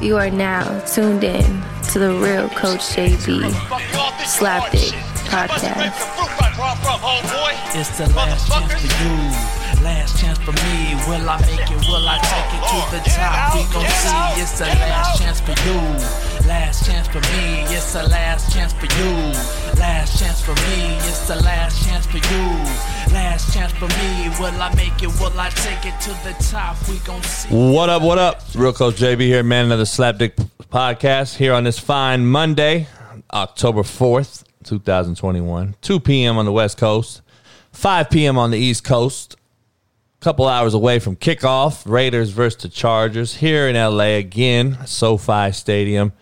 You are now tuned in to the real Coach JB Slapdick podcast. It's the last chance for you, last chance for me. Will I make it? Will I take it to the top? We gon' see. It's the last chance for you, last chance for me. It's the last chance for you, last chance for me. It's the last chance for you, last chance for me. Will I make it? Will I take it to the top? We gon' see. What up, what up? Real Coach JB here, man. Another Slapdick podcast here on this fine Monday, October 4th, 2021. 2 p.m. on the West Coast, 5 p.m. on the East Coast. Couple hours away from kickoff, Raiders versus the Chargers here in LA again, SoFi Stadium.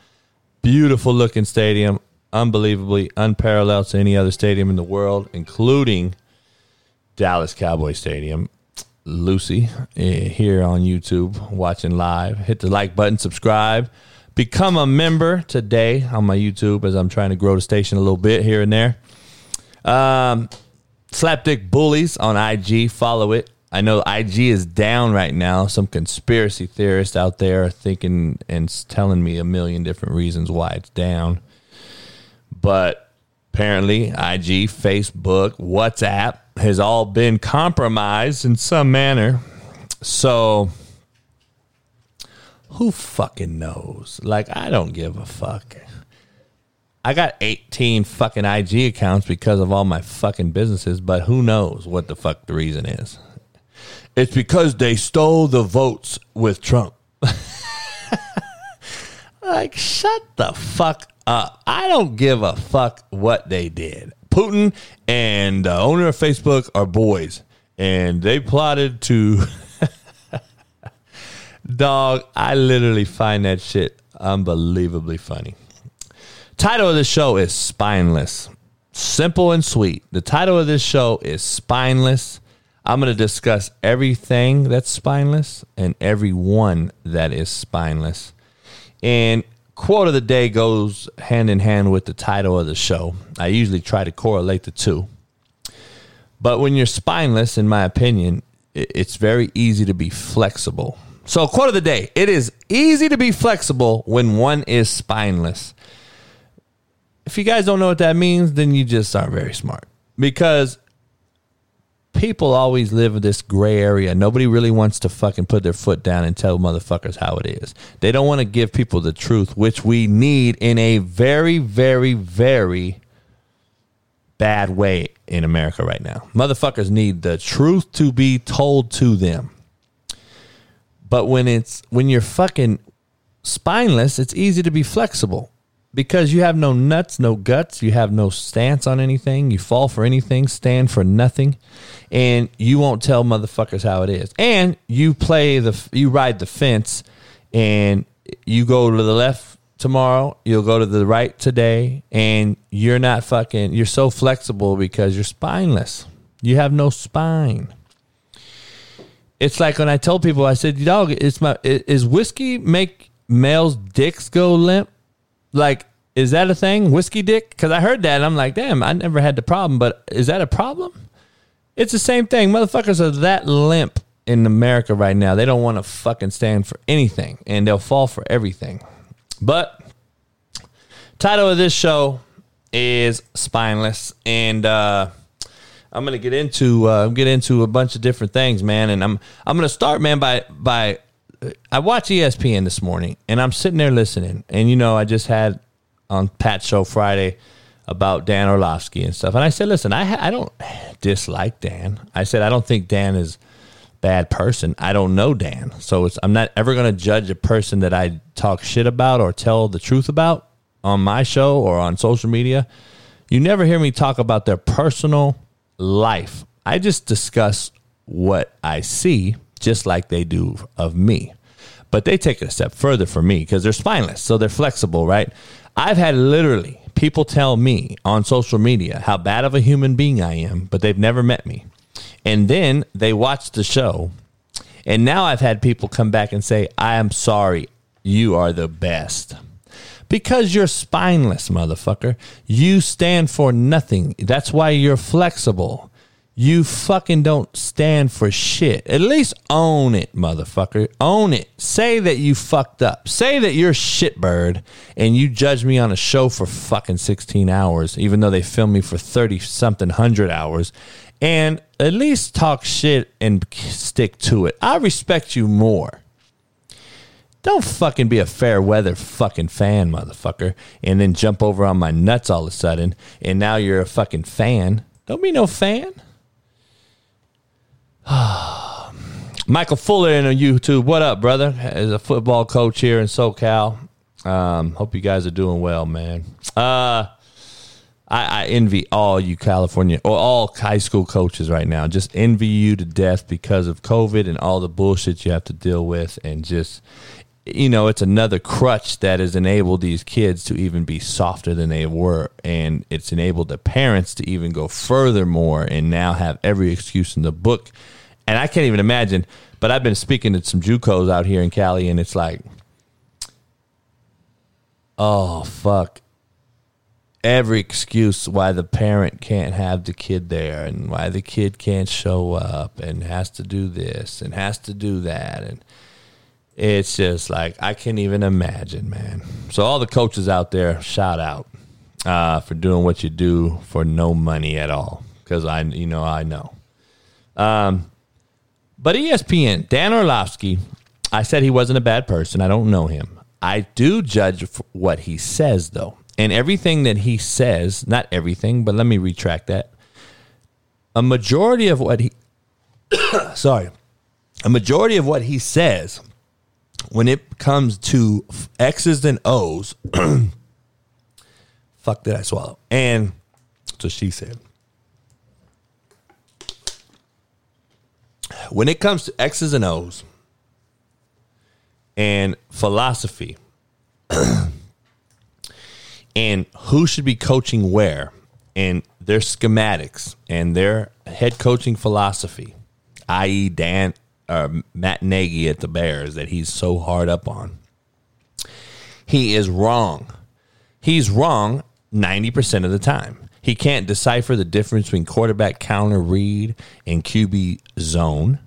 Beautiful looking stadium, unbelievably unparalleled to any other stadium in the world, including Dallas Cowboy Stadium. Lucy eh, here on YouTube watching live. Hit the like button, subscribe, become a member today on my YouTube as I'm trying to grow the station a little bit here and there. Um, Slapdick Bullies on IG, follow it. I know IG is down right now. Some conspiracy theorists out there are thinking and telling me a million different reasons why it's down. But apparently, IG, Facebook, WhatsApp has all been compromised in some manner. So, who fucking knows? Like, I don't give a fuck. I got 18 fucking IG accounts because of all my fucking businesses, but who knows what the fuck the reason is. It's because they stole the votes with Trump. like, shut the fuck up. I don't give a fuck what they did. Putin and the owner of Facebook are boys, and they plotted to. Dog, I literally find that shit unbelievably funny. Title of the show is Spineless. Simple and sweet. The title of this show is Spineless. I'm going to discuss everything that's spineless and everyone that is spineless. And quote of the day goes hand in hand with the title of the show. I usually try to correlate the two. But when you're spineless, in my opinion, it's very easy to be flexible. So, quote of the day it is easy to be flexible when one is spineless. If you guys don't know what that means, then you just aren't very smart because people always live in this gray area. Nobody really wants to fucking put their foot down and tell motherfuckers how it is. They don't want to give people the truth, which we need in a very, very, very bad way in America right now. Motherfuckers need the truth to be told to them. But when it's when you're fucking spineless, it's easy to be flexible because you have no nuts, no guts, you have no stance on anything, you fall for anything, stand for nothing, and you won't tell motherfuckers how it is. And you play the you ride the fence and you go to the left tomorrow, you'll go to the right today, and you're not fucking you're so flexible because you're spineless. You have no spine it's like when I told people, I said, "Dog, it's my is whiskey make males' dicks go limp? Like, is that a thing? Whiskey dick? Because I heard that, and I'm like, damn, I never had the problem, but is that a problem? It's the same thing. Motherfuckers are that limp in America right now. They don't want to fucking stand for anything, and they'll fall for everything. But title of this show is spineless, and uh, I'm gonna get into uh, get into a bunch of different things, man. And I'm I'm gonna start, man, by by I watched ESPN this morning, and I'm sitting there listening, and you know, I just had on Pat Show Friday about Dan Orlovsky and stuff, and I said, listen, I I don't dislike Dan. I said I don't think Dan is bad person. I don't know Dan, so I'm not ever gonna judge a person that I talk shit about or tell the truth about on my show or on social media. You never hear me talk about their personal life. I just discuss what I see, just like they do of me. But they take it a step further for me because they're spineless, so they're flexible, right? I've had literally people tell me on social media how bad of a human being I am, but they've never met me. And then they watch the show, and now I've had people come back and say, I am sorry, you are the best. Because you're spineless, motherfucker. You stand for nothing. That's why you're flexible. You fucking don't stand for shit. At least own it, motherfucker. Own it. Say that you fucked up. Say that you're a shitbird and you judge me on a show for fucking 16 hours, even though they filmed me for 30 something hundred hours. And at least talk shit and stick to it. I respect you more. Don't fucking be a fair weather fucking fan, motherfucker, and then jump over on my nuts all of a sudden, and now you're a fucking fan. Don't be no fan. Michael Fuller in on YouTube. What up, brother? As a football coach here in SoCal. Um, hope you guys are doing well, man. Uh, I, I envy all you California or all high school coaches right now. Just envy you to death because of COVID and all the bullshit you have to deal with, and just you know, it's another crutch that has enabled these kids to even be softer than they were. And it's enabled the parents to even go further more and now have every excuse in the book and I can't even imagine. But I've been speaking to some JUCOs out here in Cali, and it's like, oh fuck, every excuse why the parent can't have the kid there, and why the kid can't show up, and has to do this, and has to do that, and it's just like I can't even imagine, man. So all the coaches out there, shout out uh, for doing what you do for no money at all, because I, you know, I know. Um, but ESPN, Dan Orlovsky, I said he wasn't a bad person. I don't know him. I do judge what he says, though. And everything that he says, not everything, but let me retract that. A majority of what he, sorry, a majority of what he says when it comes to X's and O's, fuck did I swallow? And so she said. When it comes to X's and O's and philosophy and who should be coaching where and their schematics and their head coaching philosophy, i.e., Dan or Matt Nagy at the Bears that he's so hard up on, he is wrong. He's wrong 90% of the time. He can't decipher the difference between quarterback counter read and QB zone.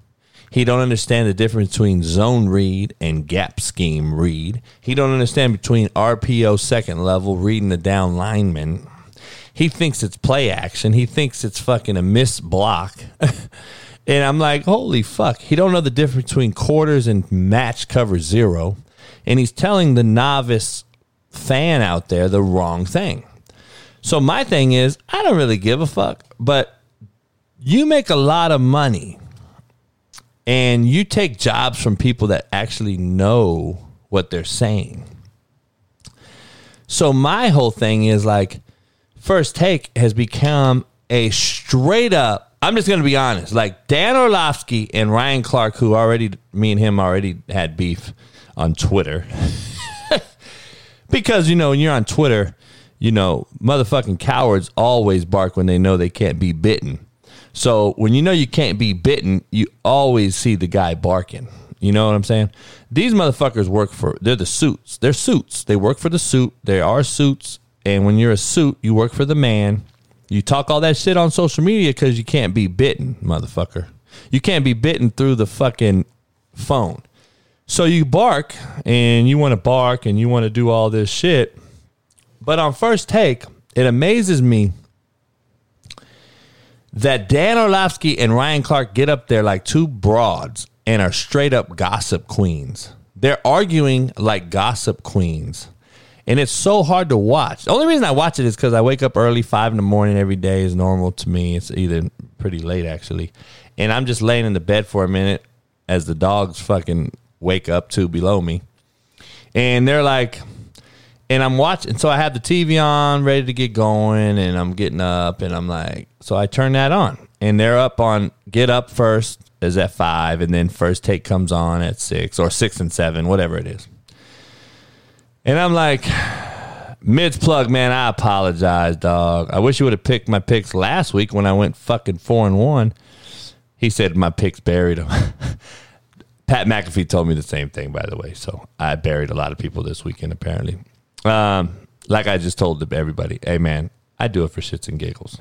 He don't understand the difference between zone read and gap scheme read. He don't understand between RPO second level reading the down lineman. He thinks it's play action. He thinks it's fucking a miss block. and I'm like, holy fuck. He don't know the difference between quarters and match cover zero. And he's telling the novice fan out there the wrong thing. So my thing is, I don't really give a fuck, but you make a lot of money and you take jobs from people that actually know what they're saying. So my whole thing is like First Take has become a straight up I'm just going to be honest. Like Dan Orlovsky and Ryan Clark who already me and him already had beef on Twitter. because you know, when you're on Twitter, you know, motherfucking cowards always bark when they know they can't be bitten. So when you know you can't be bitten, you always see the guy barking. You know what I'm saying? These motherfuckers work for they're the suits. They're suits. They work for the suit. They are suits. And when you're a suit, you work for the man. You talk all that shit on social media because you can't be bitten, motherfucker. You can't be bitten through the fucking phone. So you bark and you want to bark and you want to do all this shit but on first take, it amazes me that Dan Orlovsky and Ryan Clark get up there like two broads and are straight up gossip queens. They're arguing like gossip queens. And it's so hard to watch. The only reason I watch it is because I wake up early, five in the morning every day is normal to me. It's either pretty late actually. And I'm just laying in the bed for a minute as the dogs fucking wake up to below me. And they're like, and I'm watching. So I have the TV on, ready to get going, and I'm getting up, and I'm like, so I turn that on, and they're up on Get Up First is at five, and then First Take comes on at six or six and seven, whatever it is. And I'm like, Mids plug, man, I apologize, dog. I wish you would have picked my picks last week when I went fucking four and one. He said my picks buried him. Pat McAfee told me the same thing, by the way. So I buried a lot of people this weekend, apparently. Um, like I just told everybody, hey man, I do it for shits and giggles.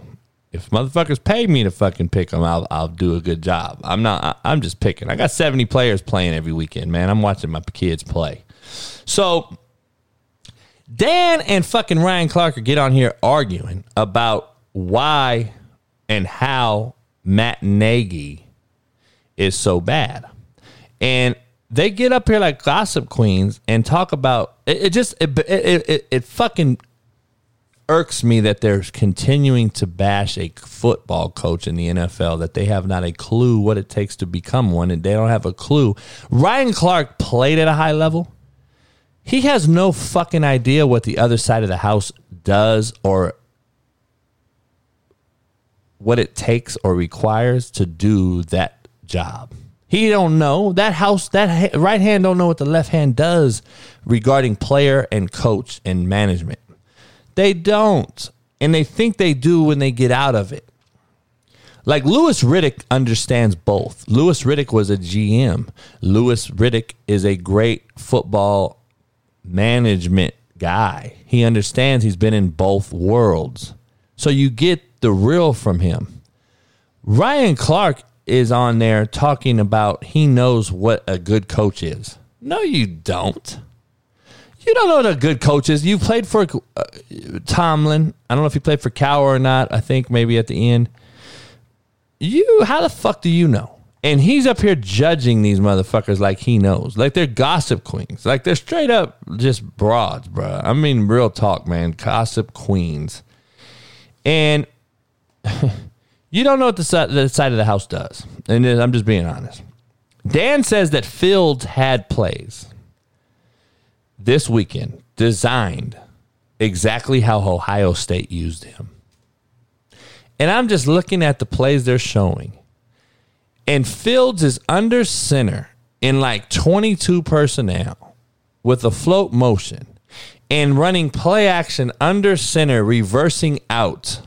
If motherfuckers pay me to fucking pick them, I'll I'll do a good job. I'm not. I'm just picking. I got 70 players playing every weekend, man. I'm watching my kids play. So Dan and fucking Ryan Clark get on here arguing about why and how Matt Nagy is so bad. And they get up here like gossip queens and talk about it, it just it, it, it, it fucking irks me that they're continuing to bash a football coach in the NFL that they have not a clue what it takes to become one and they don't have a clue. Ryan Clark played at a high level. He has no fucking idea what the other side of the house does or what it takes or requires to do that job. He don't know that house that right hand don't know what the left hand does regarding player and coach and management. They don't. And they think they do when they get out of it. Like Louis Riddick understands both. Louis Riddick was a GM. Louis Riddick is a great football management guy. He understands he's been in both worlds. So you get the real from him. Ryan Clark is on there talking about he knows what a good coach is. No, you don't. You don't know what a good coach is. You played for uh, Tomlin. I don't know if you played for Cowher or not. I think maybe at the end. You, how the fuck do you know? And he's up here judging these motherfuckers like he knows. Like they're gossip queens. Like they're straight up just broads, bro. I mean, real talk, man. Gossip queens. And you don't know what the side, of the house does. And I'm just being honest. Dan says that Fields had plays this weekend designed exactly how Ohio State used him. And I'm just looking at the plays they're showing. And Fields is under center in like 22 personnel with a float motion and running play action under center, reversing out.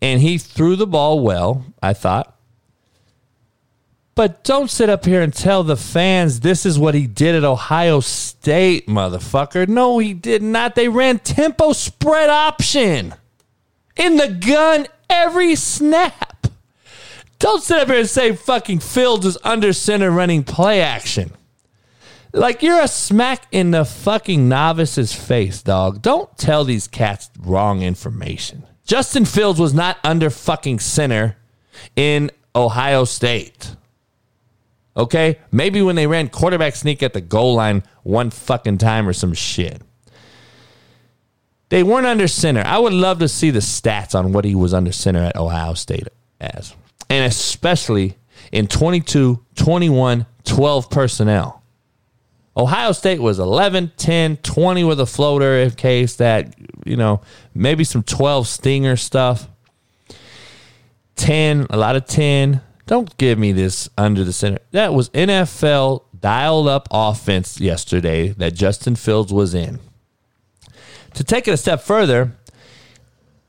And he threw the ball well, I thought. But don't sit up here and tell the fans this is what he did at Ohio State, motherfucker. No, he did not. They ran tempo spread option in the gun every snap. Don't sit up here and say fucking Fields is under center running play action. Like you're a smack in the fucking novice's face, dog. Don't tell these cats wrong information. Justin Fields was not under fucking center in Ohio State. Okay? Maybe when they ran quarterback sneak at the goal line one fucking time or some shit. They weren't under center. I would love to see the stats on what he was under center at Ohio State as. And especially in 22, 21, 12 personnel. Ohio State was 11, 10, 20 with a floater in case that, you know, maybe some 12 stinger stuff. 10, a lot of 10, don't give me this under the center. That was NFL dialed up offense yesterday that Justin Fields was in. To take it a step further,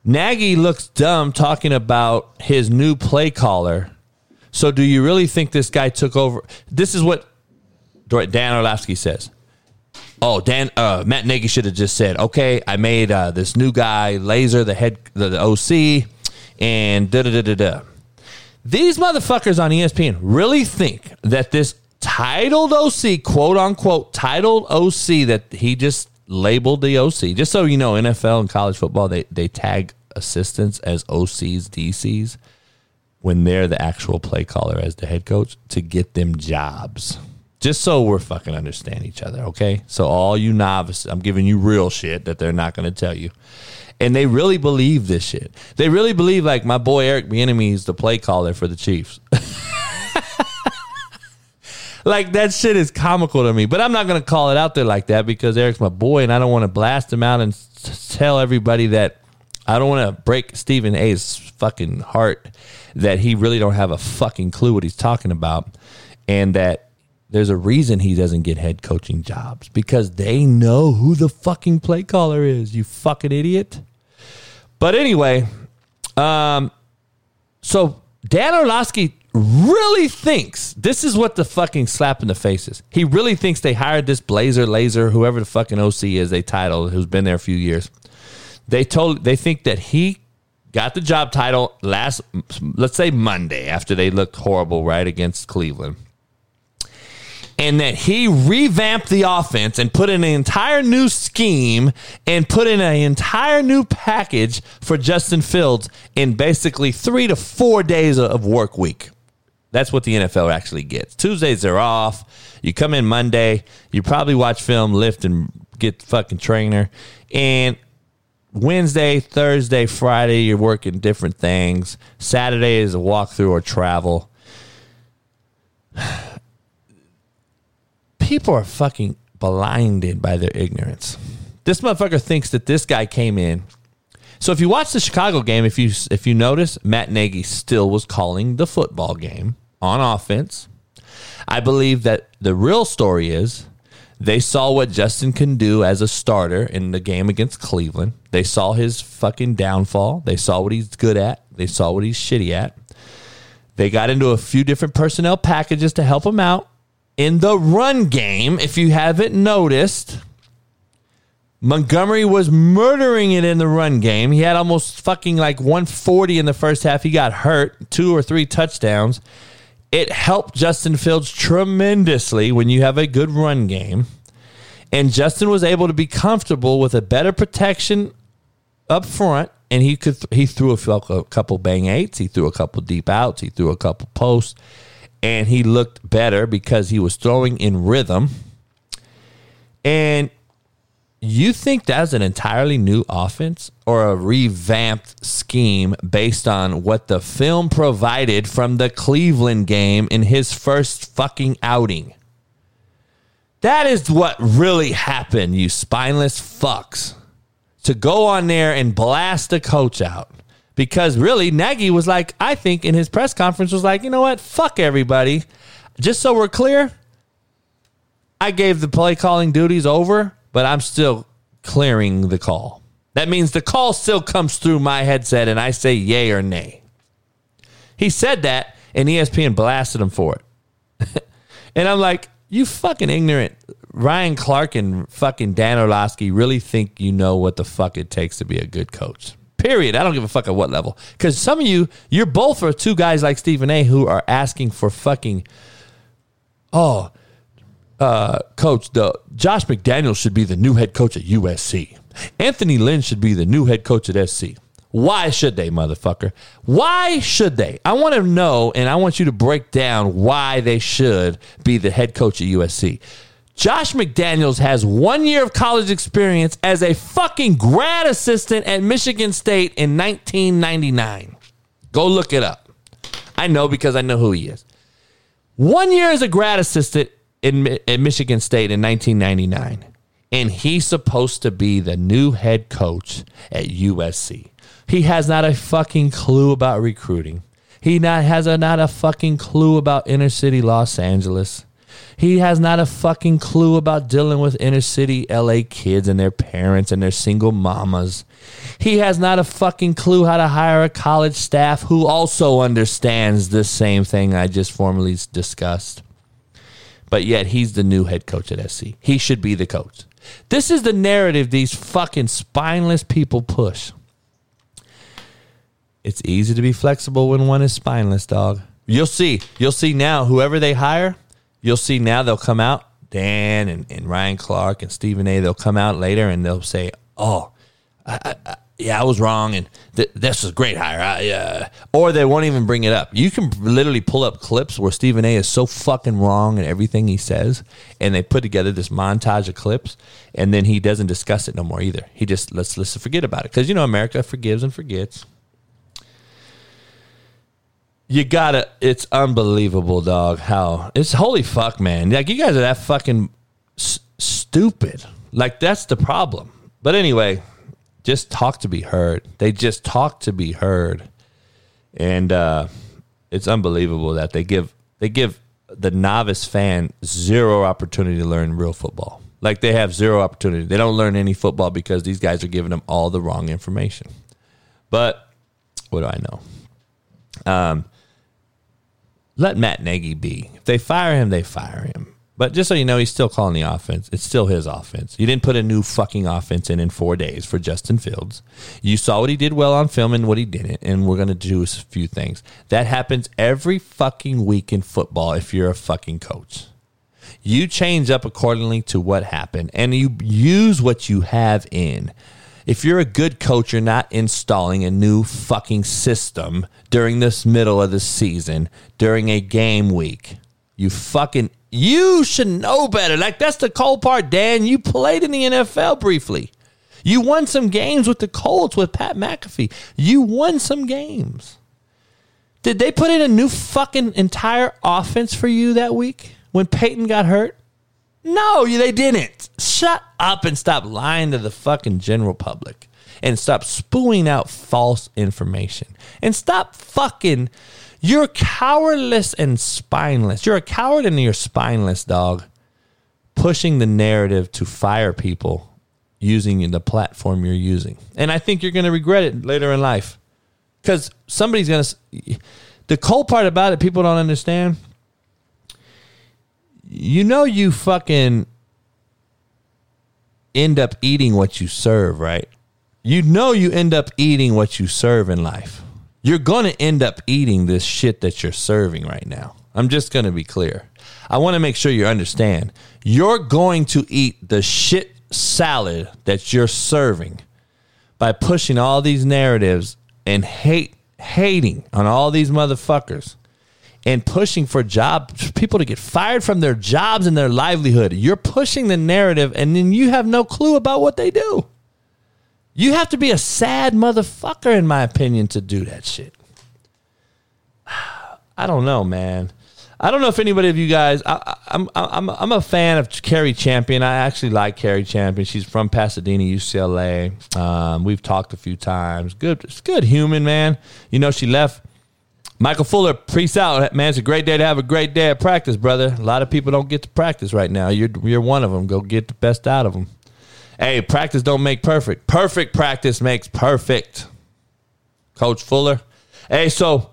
Nagy looks dumb talking about his new play caller. So, do you really think this guy took over? This is what Dan Orlovsky says. Oh, Dan, uh, Matt Nagy should have just said, "Okay, I made uh, this new guy, Lazor the head, the, the OC, and da da da da da." These motherfuckers on ESPN really think that this titled OC, quote unquote, titled OC that he just labeled the OC. Just so you know, NFL and college football, they, they tag assistants as OCs, DCs when they're the actual play caller as the head coach to get them jobs. Just so we're fucking understand each other, okay? So all you novices, I'm giving you real shit that they're not going to tell you and they really believe this shit. They really believe like my boy Eric Bieniemy is the play caller for the Chiefs. like that shit is comical to me, but I'm not gonna call it out there like that because Eric's my boy, and I don't want to blast him out and tell everybody that I don't want to break Stephen A's fucking heart that he really don't have a fucking clue what he's talking about, and that there's a reason he doesn't get head coaching jobs because they know who the fucking play caller is. You fucking idiot. But anyway, um, so Dan Orlovsky really thinks this is what the fucking slap in the face is. He really thinks they hired this Blazer, Lazor, whoever the fucking OC is, they titled, who's been there a few years. They told, they think that he got the job title last, let's say Monday, after they looked horrible right against Cleveland. And that he revamped the offense and put in an entire new scheme and put in an entire new package for Justin Fields in basically three to four days of work week. That's what the NFL actually gets. Tuesdays are off. You come in Monday, you probably watch film, lift, and get fucking trainer. And Wednesday, Thursday, Friday, you're working different things. Saturday is a walkthrough or travel. People are fucking blinded by their ignorance. This motherfucker thinks that this guy came in. So if you watch the Chicago game, if you if you notice, Matt Nagy still was calling the football game on offense. I believe that the real story is they saw what Justin can do as a starter in the game against Cleveland. They saw his fucking downfall. They saw what he's good at. They saw what he's shitty at. They got into a few different personnel packages to help him out. In the run game, if you haven't noticed, Montgomery was murdering it in the run game. He had almost fucking like 140 in the first half. He got hurt, two or three touchdowns it helped Justin Fields tremendously when you have a good run game. And Justin was able to be comfortable with a better protection up front. And he could he threw a, couple bang eights, he threw a couple deep outs, he threw a couple posts, and he looked better because he was throwing in rhythm. And you think that's an entirely new offense or a revamped scheme based on what the film provided from the Cleveland game in his first fucking outing? That is what really happened, you spineless fucks. To go on there and blast the coach out. Because really, Nagy was like, I think in his press conference was like, you know what? Fuck everybody. Just so we're clear, I gave the play calling duties over but I'm still clearing the call. That means the call still comes through my headset and I say yay or nay. He said that and ESPN blasted him for it. and I'm like, you fucking ignorant. Ryan Clark and fucking Dan Orlovsky really think you know what the fuck it takes to be a good coach. Period. I don't give a fuck at what level. Because some of you, you're both are two guys like Stephen A who are asking for fucking, oh, uh, coach, the Josh McDaniels should be the new head coach at USC. Anthony Lynn should be the new head coach at SC. Why should they, motherfucker? Why should they? I want to know, and I want you to break down why they should be the head coach at USC. Josh McDaniels has one year of college experience as a fucking grad assistant at Michigan State in 1999. Go look it up. I know because I know who he is. One year as a grad assistant in at Michigan State in 1999, and he's supposed to be the new head coach at USC. He has not a fucking clue about recruiting. He not has a, not a fucking clue about inner city Los Angeles. He has not a fucking clue about dealing with inner city LA kids and their parents and their single mamas. He has not a fucking clue how to hire a college staff who also understands the same thing I just formally discussed but yet he's the new head coach at SC. He should be the coach. This is the narrative these fucking spineless people push. It's easy to be flexible when one is spineless, dog. You'll see. You'll see now, whoever they hire, you'll see now they'll come out. Dan and, and Ryan Clark and Stephen A. They'll come out later and they'll say, Oh, I, I, yeah, I was wrong, and th- this is a great hire. I, uh, or they won't even bring it up. You can literally pull up clips where Stephen A. is so fucking wrong in everything he says, and they put together this montage of clips, and then he doesn't discuss it no more either. He just let's let's forget about it because you know America forgives and forgets. You gotta. It's unbelievable, dog. How it's holy fuck, man. Like you guys are that fucking s- stupid. Like that's the problem. But anyway just talk to be heard. They just talk to be heard, and uh, it's unbelievable that they give they give the novice fan zero opportunity to learn real football. Like they have zero opportunity. They don't learn any football because these guys are giving them all the wrong information. But what do I know? Um, let Matt Nagy be. If they fire him, they fire him. But just so you know, he's still calling the offense. It's still his offense. You didn't put a new fucking offense in in four days for Justin Fields. You saw what he did well on film and what he didn't, and we're going to do a few things. That happens every fucking week in football if you're a fucking coach. You change up accordingly to what happened, and you use what you have in. If you're a good coach, you're not installing a new fucking system during this middle of the season, during a game week. You fucking you should know better. Like that's the cold part, Dan. You played in the NFL briefly. You won some games with the Colts with Pat McAfee. You won some games. Did they put in a new fucking entire offense for you that week when Peyton got hurt? No, they didn't. Shut up and stop lying to the fucking general public and stop spewing out false information and stop fucking you're cowardless and spineless. You're a coward and you're spineless, dog. Pushing the narrative to fire people using the platform you're using. And I think you're going to regret it later in life. Because somebody's going to. The cold part about it, people don't understand. You know, you fucking end up eating what you serve, right? You know, you end up eating what you serve in life you're going to end up eating this shit that you're serving right now. I'm just going to be clear. I want to make sure you understand. You're going to eat the shit salad that you're serving by pushing all these narratives and hate hating on all these motherfuckers and pushing for job people to get fired from their jobs and their livelihood. You're pushing the narrative and then you have no clue about what they do. You have to be a sad motherfucker, in my opinion, to do that shit. I don't know, man. I don't know if anybody of you guys. I, am I'm, I'm I'm a fan of Cari Champion. I actually like Cari Champion. She's from Pasadena, UCLA. Um, we've talked a few times. Good, good human man. You know, she left. Michael Fuller, peace out, man. It's a great day to have a great day at practice, brother. A lot of people don't get to practice right now. You're you're one of them. Go get the best out of them. Hey, practice don't make perfect. Perfect practice makes perfect. Coach Fuller. Hey, so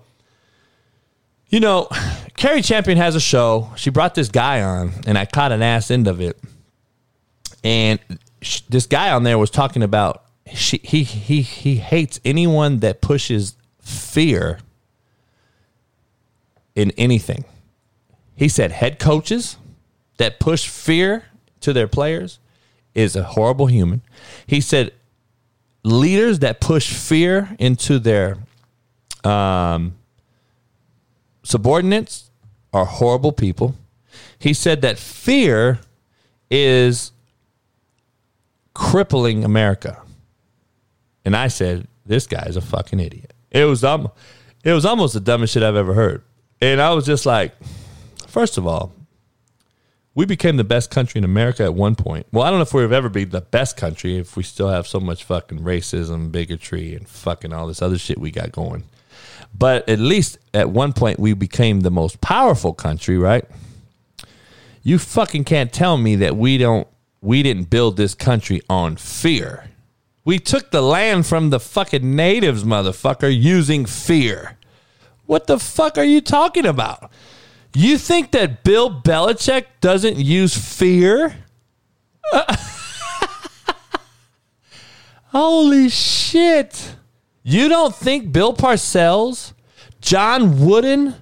you know, Cari Champion has a show. She brought this guy on, and I caught an ass end of it. And sh- this guy on there was talking about she, he he he hates anyone that pushes fear in anything. He said head coaches that push fear to their players is a horrible human. He said leaders that push fear into their um, subordinates are horrible people. He said that fear is crippling America. And I said, this guy's a fucking idiot. It was um, it was almost the dumbest shit I've ever heard. And I was just like, first of all, we became the best country in America at one point. Well, I don't know if we've ever been the best country if we still have so much fucking racism, bigotry, and fucking all this other shit we got going. But at least at one point we became the most powerful country, right? You fucking can't tell me that we don't we didn't build this country on fear. We took the land from the fucking natives, motherfucker, using fear. What the fuck are you talking about? You think that Bill Belichick doesn't use fear? Holy shit. You don't think Bill Parcells, John Wooden,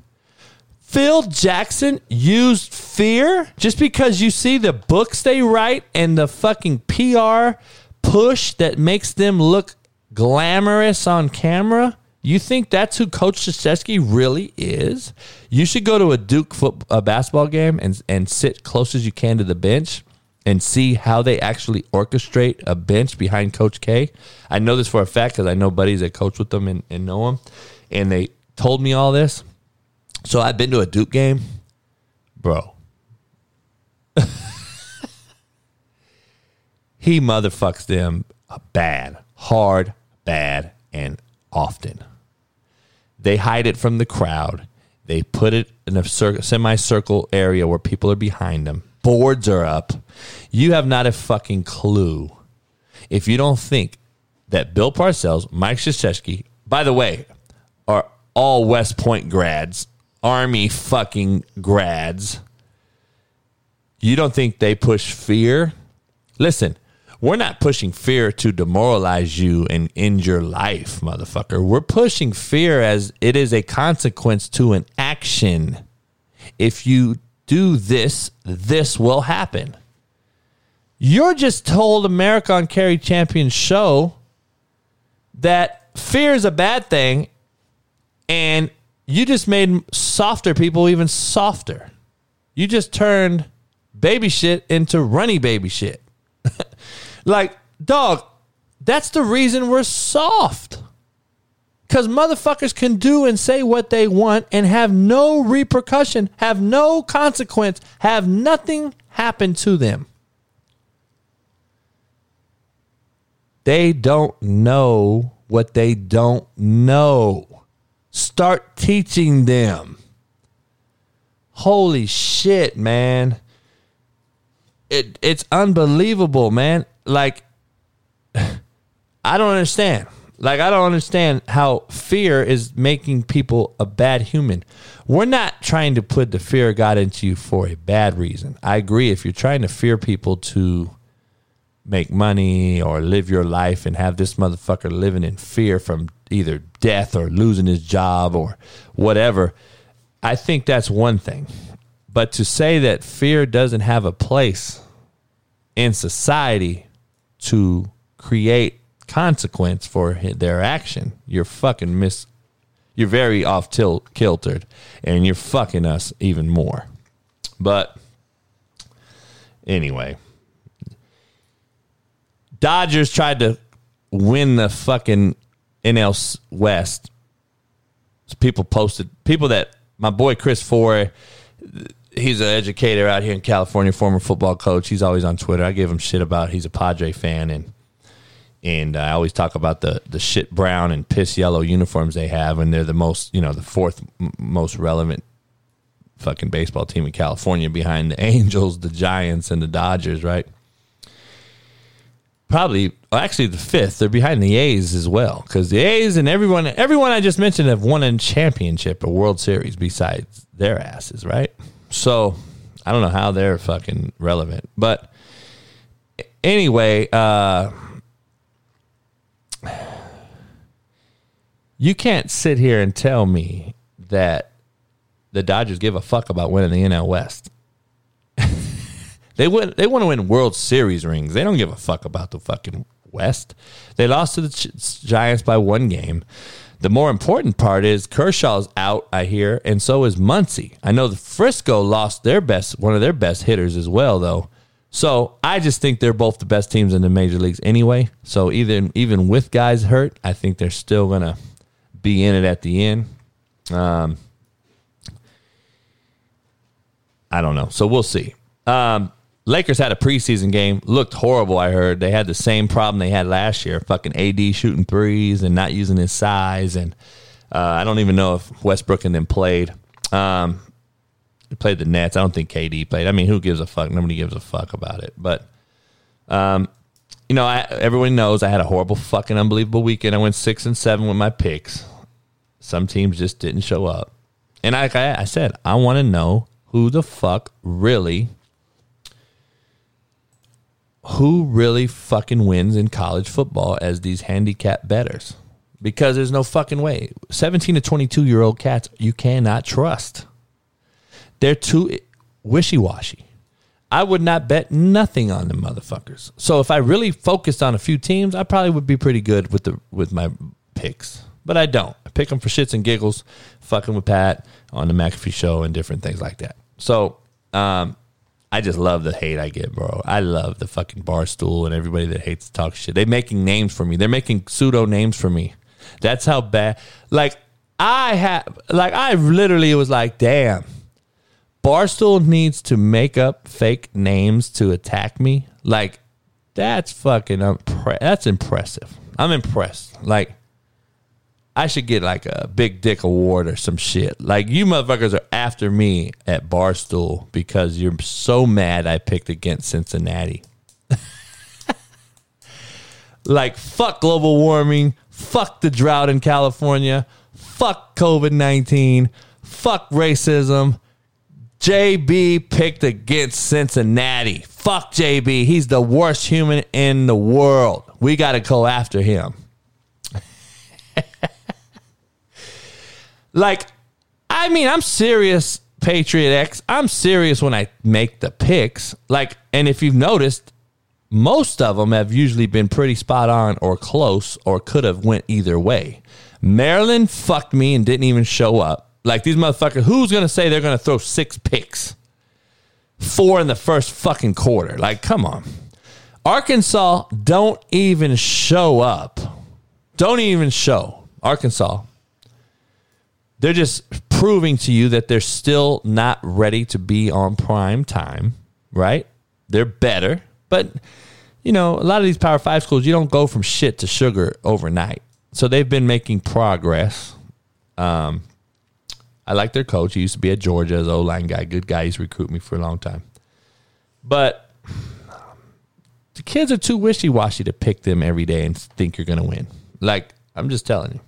Phil Jackson used fear just because you see the books they write and the fucking PR push that makes them look glamorous on camera? You think that's who Coach Krzyzewski really is? You should go to a Duke foot, a basketball game and and sit close as you can to the bench and see how they actually orchestrate a bench behind Coach K. I know this for a fact because I know buddies that coach with them and, and know them, and they told me all this. So I've been to a Duke game, bro. he motherfucks them bad, hard, bad, and often. They hide it from the crowd. They put it in a semicircle area where people are behind them. Boards are up. You have not a fucking clue if you don't think that Bill Parcells, Mike Krzyzewski, by the way, are all West Point grads, Army fucking grads. You don't think they push fear? Listen, we're not pushing fear to demoralize you and end your life, motherfucker. We're pushing fear as it is a consequence to an action. If you do this, this will happen. You're just told America on Cari Champion show that fear is a bad thing and you just made softer people even softer. You just turned baby shit into runny baby shit. like, dog, that's the reason we're soft. Because motherfuckers can do and say what they want and have no repercussion, have no consequence, have nothing happen to them. They don't know what they don't know. Start teaching them. Holy shit, man. It it's unbelievable, man. Like I don't understand. Like I don't understand how fear is making people a bad human. We're not trying to put the fear of God into you for a bad reason. I agree if you're trying to fear people to make money or live your life and have this motherfucker living in fear from either death or losing his job or whatever, I think that's one thing. But to say that fear doesn't have a place in society to create consequence for their action, you're fucking miss. You're very off tilt, kiltered, and you're fucking us even more. But anyway, Dodgers tried to win the fucking NL West. So people posted people that my boy Chris Foy, he's an educator out here in California, former football coach. He's always on Twitter. I give him shit about he's a Padre fan and and uh, I always talk about the the shit brown and piss yellow uniforms they have, and they're the most you know the fourth most relevant fucking baseball team in California behind the Angels, the Giants, and the Dodgers, right? probably well, actually the fifth. They're behind the A's as well because the A's and everyone everyone I just mentioned have won a championship or World Series besides their asses, right? So I don't know how they're fucking relevant, but anyway, uh, you can't sit here and tell me that the Dodgers give a fuck about winning the NL West. They win, they want to win World Series rings. They don't give a fuck about the fucking West. They lost to the Giants by one game. The more important part is Kershaw's out, I hear, and so is Muncy. I know the Frisco lost their best, one of their best hitters as well, though. So I just think they're both the best teams in the major leagues anyway. So even even with guys hurt, I think they're still gonna be in it at the end. Um, I don't know. So we'll see. Um, Lakers had a preseason game, looked horrible. I heard they had the same problem they had last year: fucking AD shooting threes and not using his size. And uh, I don't even know if Westbrook and them played. Um, played the Nets. I don't think KD played. I mean, who gives a fuck? Nobody gives a fuck about it. But, um, you know, I, everyone knows I had a horrible, fucking, unbelievable weekend. I went six and seven with my picks. Some teams just didn't show up, and like I, I said, I want to know who the fuck really who really fucking wins in college football as these handicap betters? Because there's no fucking way. 17 to 22 year old cats, you cannot trust. They're too wishy washy. I would not bet nothing on them motherfuckers. So if I really focused on a few teams, I probably would be pretty good with the with my picks. But I don't. I pick them for shits and giggles, fucking with Pat on the McAfee show and different things like that. So um, I just love the hate I get, bro. I love the fucking barstool and everybody that hates to talk shit. They're making names for me. They're making pseudo names for me. That's how bad. Like I have, like I literally was like, damn. Barstool needs to make up fake names to attack me. Like that's fucking impre- that's impressive. I'm impressed. Like I should get like a big dick award or some shit. Like you motherfuckers are after me at Barstool because you're so mad I picked against Cincinnati. like fuck global warming, fuck the drought in California, fuck COVID 19, fuck racism. JB picked against Cincinnati. Fuck JB. He's the worst human in the world. We got to go after him. Like, I mean, I'm serious, Patriot X. I'm serious when I make the picks. Like, and if you've noticed, most of them have usually been pretty spot on or close or could have went either way. Maryland fucked me and didn't even show up. Like these motherfuckers, who's gonna say they're gonna throw six picks? Four in the first fucking quarter. Like, come on. Arkansas don't even show up. Don't even show. Arkansas. They're just proving to you that they're still not ready to be on prime time, right? They're better, but you know, a lot of these Power Five schools, you don't go from shit to sugar overnight. So they've been making progress. Um, I like their coach. He used to be at Georgia as O line guy. Good guy. He's recruited me for a long time. But the kids are too wishy washy to pick them every day and think you're going to win. Like, I'm just telling you.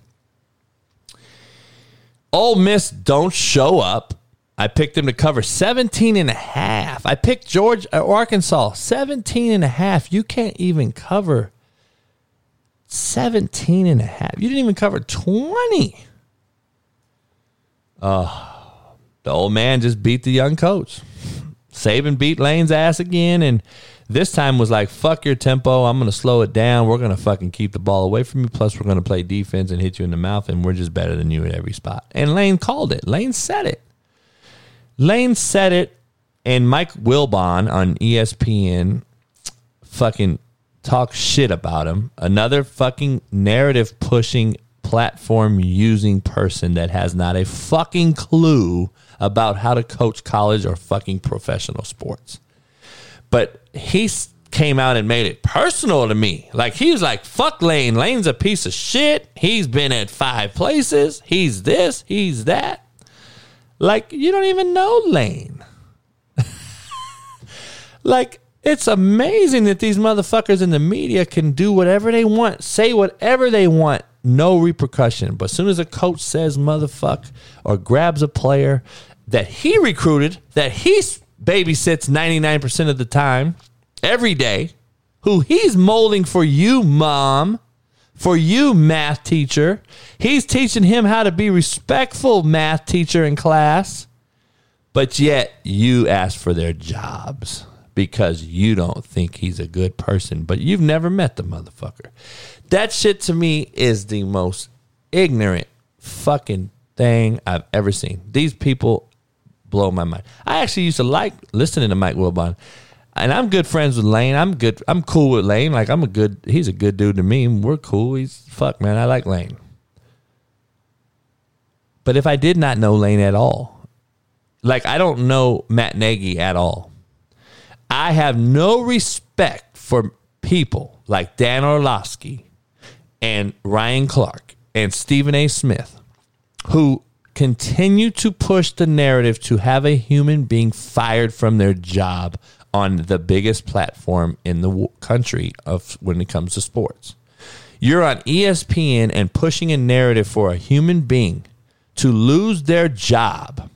Ole Miss don't show up. I picked them to cover 17 and a half. I picked George uh, Arkansas 17 and a half. You can't even cover 17 and a half. You didn't even cover 20. Uh, the old man just beat the young coach. Saban beat Lane's ass again, and this time was like, fuck your tempo. I'm going to slow it down. We're going to fucking keep the ball away from you. Plus, we're going to play defense and hit you in the mouth, and we're just better than you at every spot. And Lane called it. Lane said it. Lane said it, and Mike Wilbon on ESPN fucking talk shit about him. Another fucking narrative pushing platform using person that has not a fucking clue about how to coach college or fucking professional sports. But he came out and made it personal to me. Like he was like, fuck Lane. Lane's a piece of shit. He's been at five places. He's this, he's that. Like you don't even know Lane. like it's amazing that these motherfuckers in the media can do whatever they want, say whatever they want, no repercussion. But as soon as a coach says motherfuck or grabs a player that he recruited, that he babysits 99% of the time, every day, who he's molding for you, mom, for you, math teacher. He's teaching him how to be respectful, math teacher in class. But yet you ask for their jobs because you don't think he's a good person, but you've never met the motherfucker. That shit to me is the most ignorant fucking thing I've ever seen. These people blow my mind. I actually used to like listening to Mike Wilbon. And I'm good friends with Lane. I'm good. I'm cool with Lane. Like I'm a good. He's a good dude to me. We're cool. He's fuck man. I like Lane. But if I did not know Lane at all, like I don't know Matt Nagy at all, I have no respect for people like Dan Orlovsky and Ryan Clark and Stephen A. Smith who continue to push the narrative to have a human being fired from their job on the biggest platform in the country of when it comes to sports. You're on ESPN and pushing a narrative for a human being to lose their job.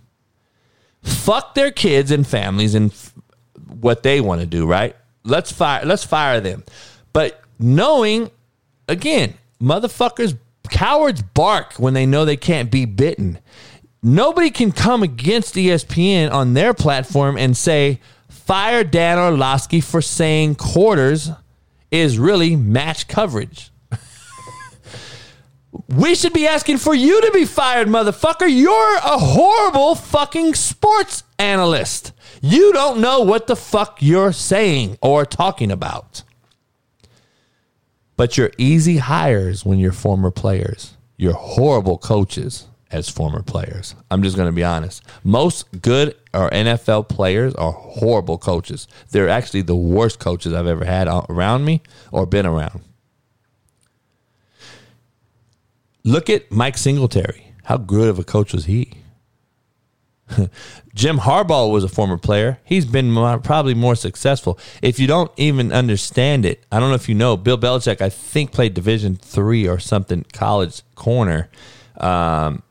Fuck their kids and families and what they want to do, right? Let's fire let's fire them. But knowing again, motherfuckers cowards bark when they know they can't be bitten. Nobody can come against ESPN on their platform and say fire Dan Orlovsky for saying quarters is really match coverage. we should be asking for you to be fired, motherfucker. You're a horrible fucking sports analyst. You don't know what the fuck you're saying or talking about. But you're easy hires when you're former players. You're horrible coaches as former players. I'm just going to be honest. Most good or NFL players are horrible coaches. They're actually the worst coaches I've ever had around me or been around. Look at Mike Singletary. How good of a coach was he? Jim Harbaugh was a former player. He's been more, probably more successful. If you don't even understand it, I don't know if you know. Bill Belichick, I think, played Division three or something college corner. Um,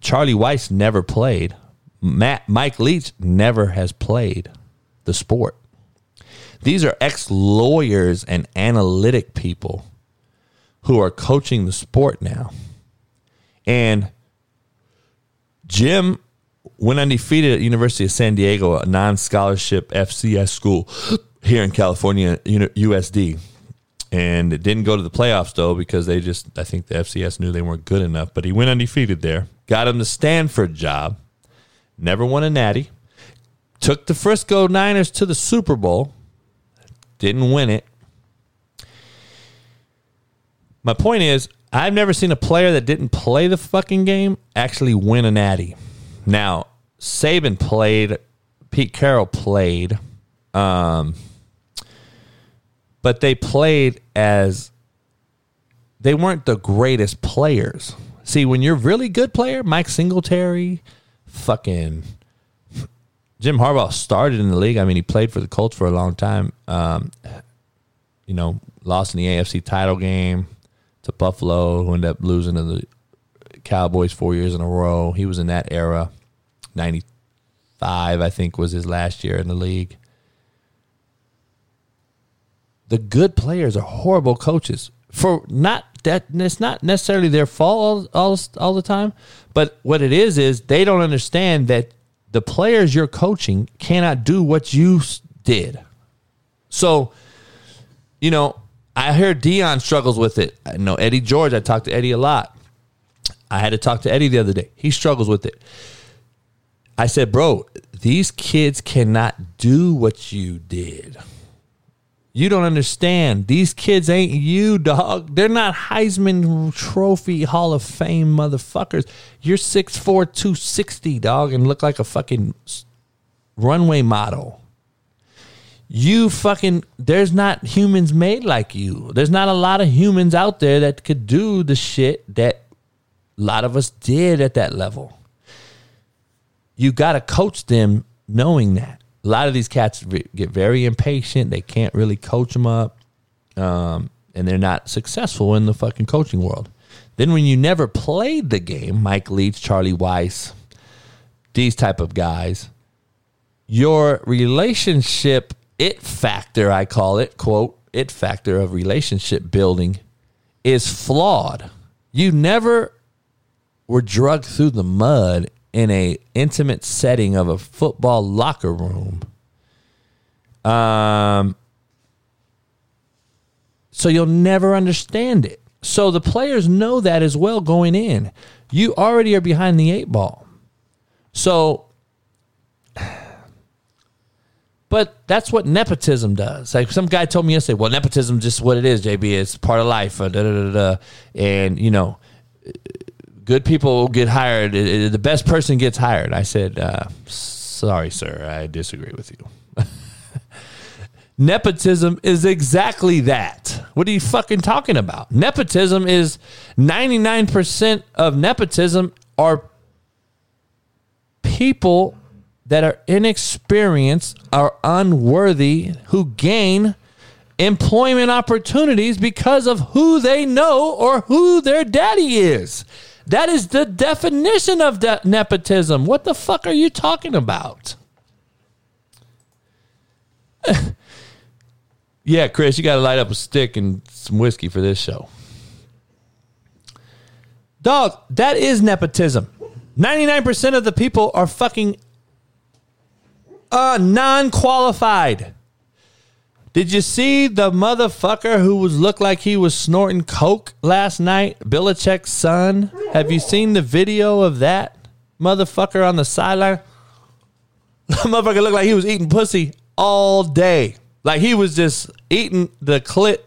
Charlie Weis never played. Matt Mike Leach never has played the sport. These are ex lawyers and analytic people who are coaching the sport now. And Jim went undefeated at University of San Diego, a non-scholarship FCS school here in California, USD. And it didn't go to the playoffs though because they just I think the FCS knew they weren't good enough. But he went undefeated there. Got him the Stanford job. Never won a natty. Took the Frisco Niners to the Super Bowl. Didn't win it. My point is, I've never seen a player that didn't play the fucking game actually win a natty. Now, Saban played, Pete Carroll played, um, but they played as they weren't the greatest players. See, when you're a really good player, Mike Singletary, fucking Jim Harbaugh started in the league. I mean, he played for the Colts for a long time. Um, you know, lost in the AFC title game to Buffalo, who ended up losing to the Cowboys four years in a row. He was in that era. 95, I think, was his last year in the league. The good players are horrible coaches for not that it's not necessarily their fault all, all, all the time, but what it is is they don't understand that the players you're coaching cannot do what you did. So, you know, I heard Deion struggles with it. I know Eddie George. I talked to Eddie a lot. I had to talk to Eddie the other day. He struggles with it. I said, bro, these kids cannot do what you did. You don't understand. These kids ain't you, dog. They're not Heisman Trophy Hall of Fame motherfuckers. You're 6'4, 260, dog, and look like a fucking runway model. You fucking, there's not humans made like you. There's not a lot of humans out there that could do the shit that a lot of us did at that level you got to coach them knowing that. A lot of these cats get very impatient. They can't really coach them up, um, and they're not successful in the fucking coaching world. Then when you never played the game, Mike Leach, Charlie Weis, these type of guys, your relationship it factor, I call it, quote, it factor of relationship building is flawed. You never were drugged through the mud in a intimate setting of a football locker room. Um, so you'll never understand it. So the players know that as well going in. You already are behind the eight ball. So, but that's what nepotism does. Like some guy told me yesterday, well, nepotism is just what it is, JB. It's part of life. Uh, da, da, da, and, you know, good people get hired. The best person gets hired. I said, uh, sorry, sir, I disagree with you. Nepotism is exactly that. What are you fucking talking about? Nepotism is 99% of nepotism are people that are inexperienced, are unworthy, who gain employment opportunities because of who they know or who their daddy is. That is the definition of de- nepotism. What the fuck are you talking about? yeah, Chris, you got to light up a stick and some whiskey for this show. Dog, that is nepotism. 99% of the people are fucking uh, non qualified. Did you see the motherfucker who was looked like he was snorting coke last night? Belichick's son. Have you seen the video of that motherfucker on the sideline? The motherfucker looked like he was eating pussy all day. Like he was just eating the clit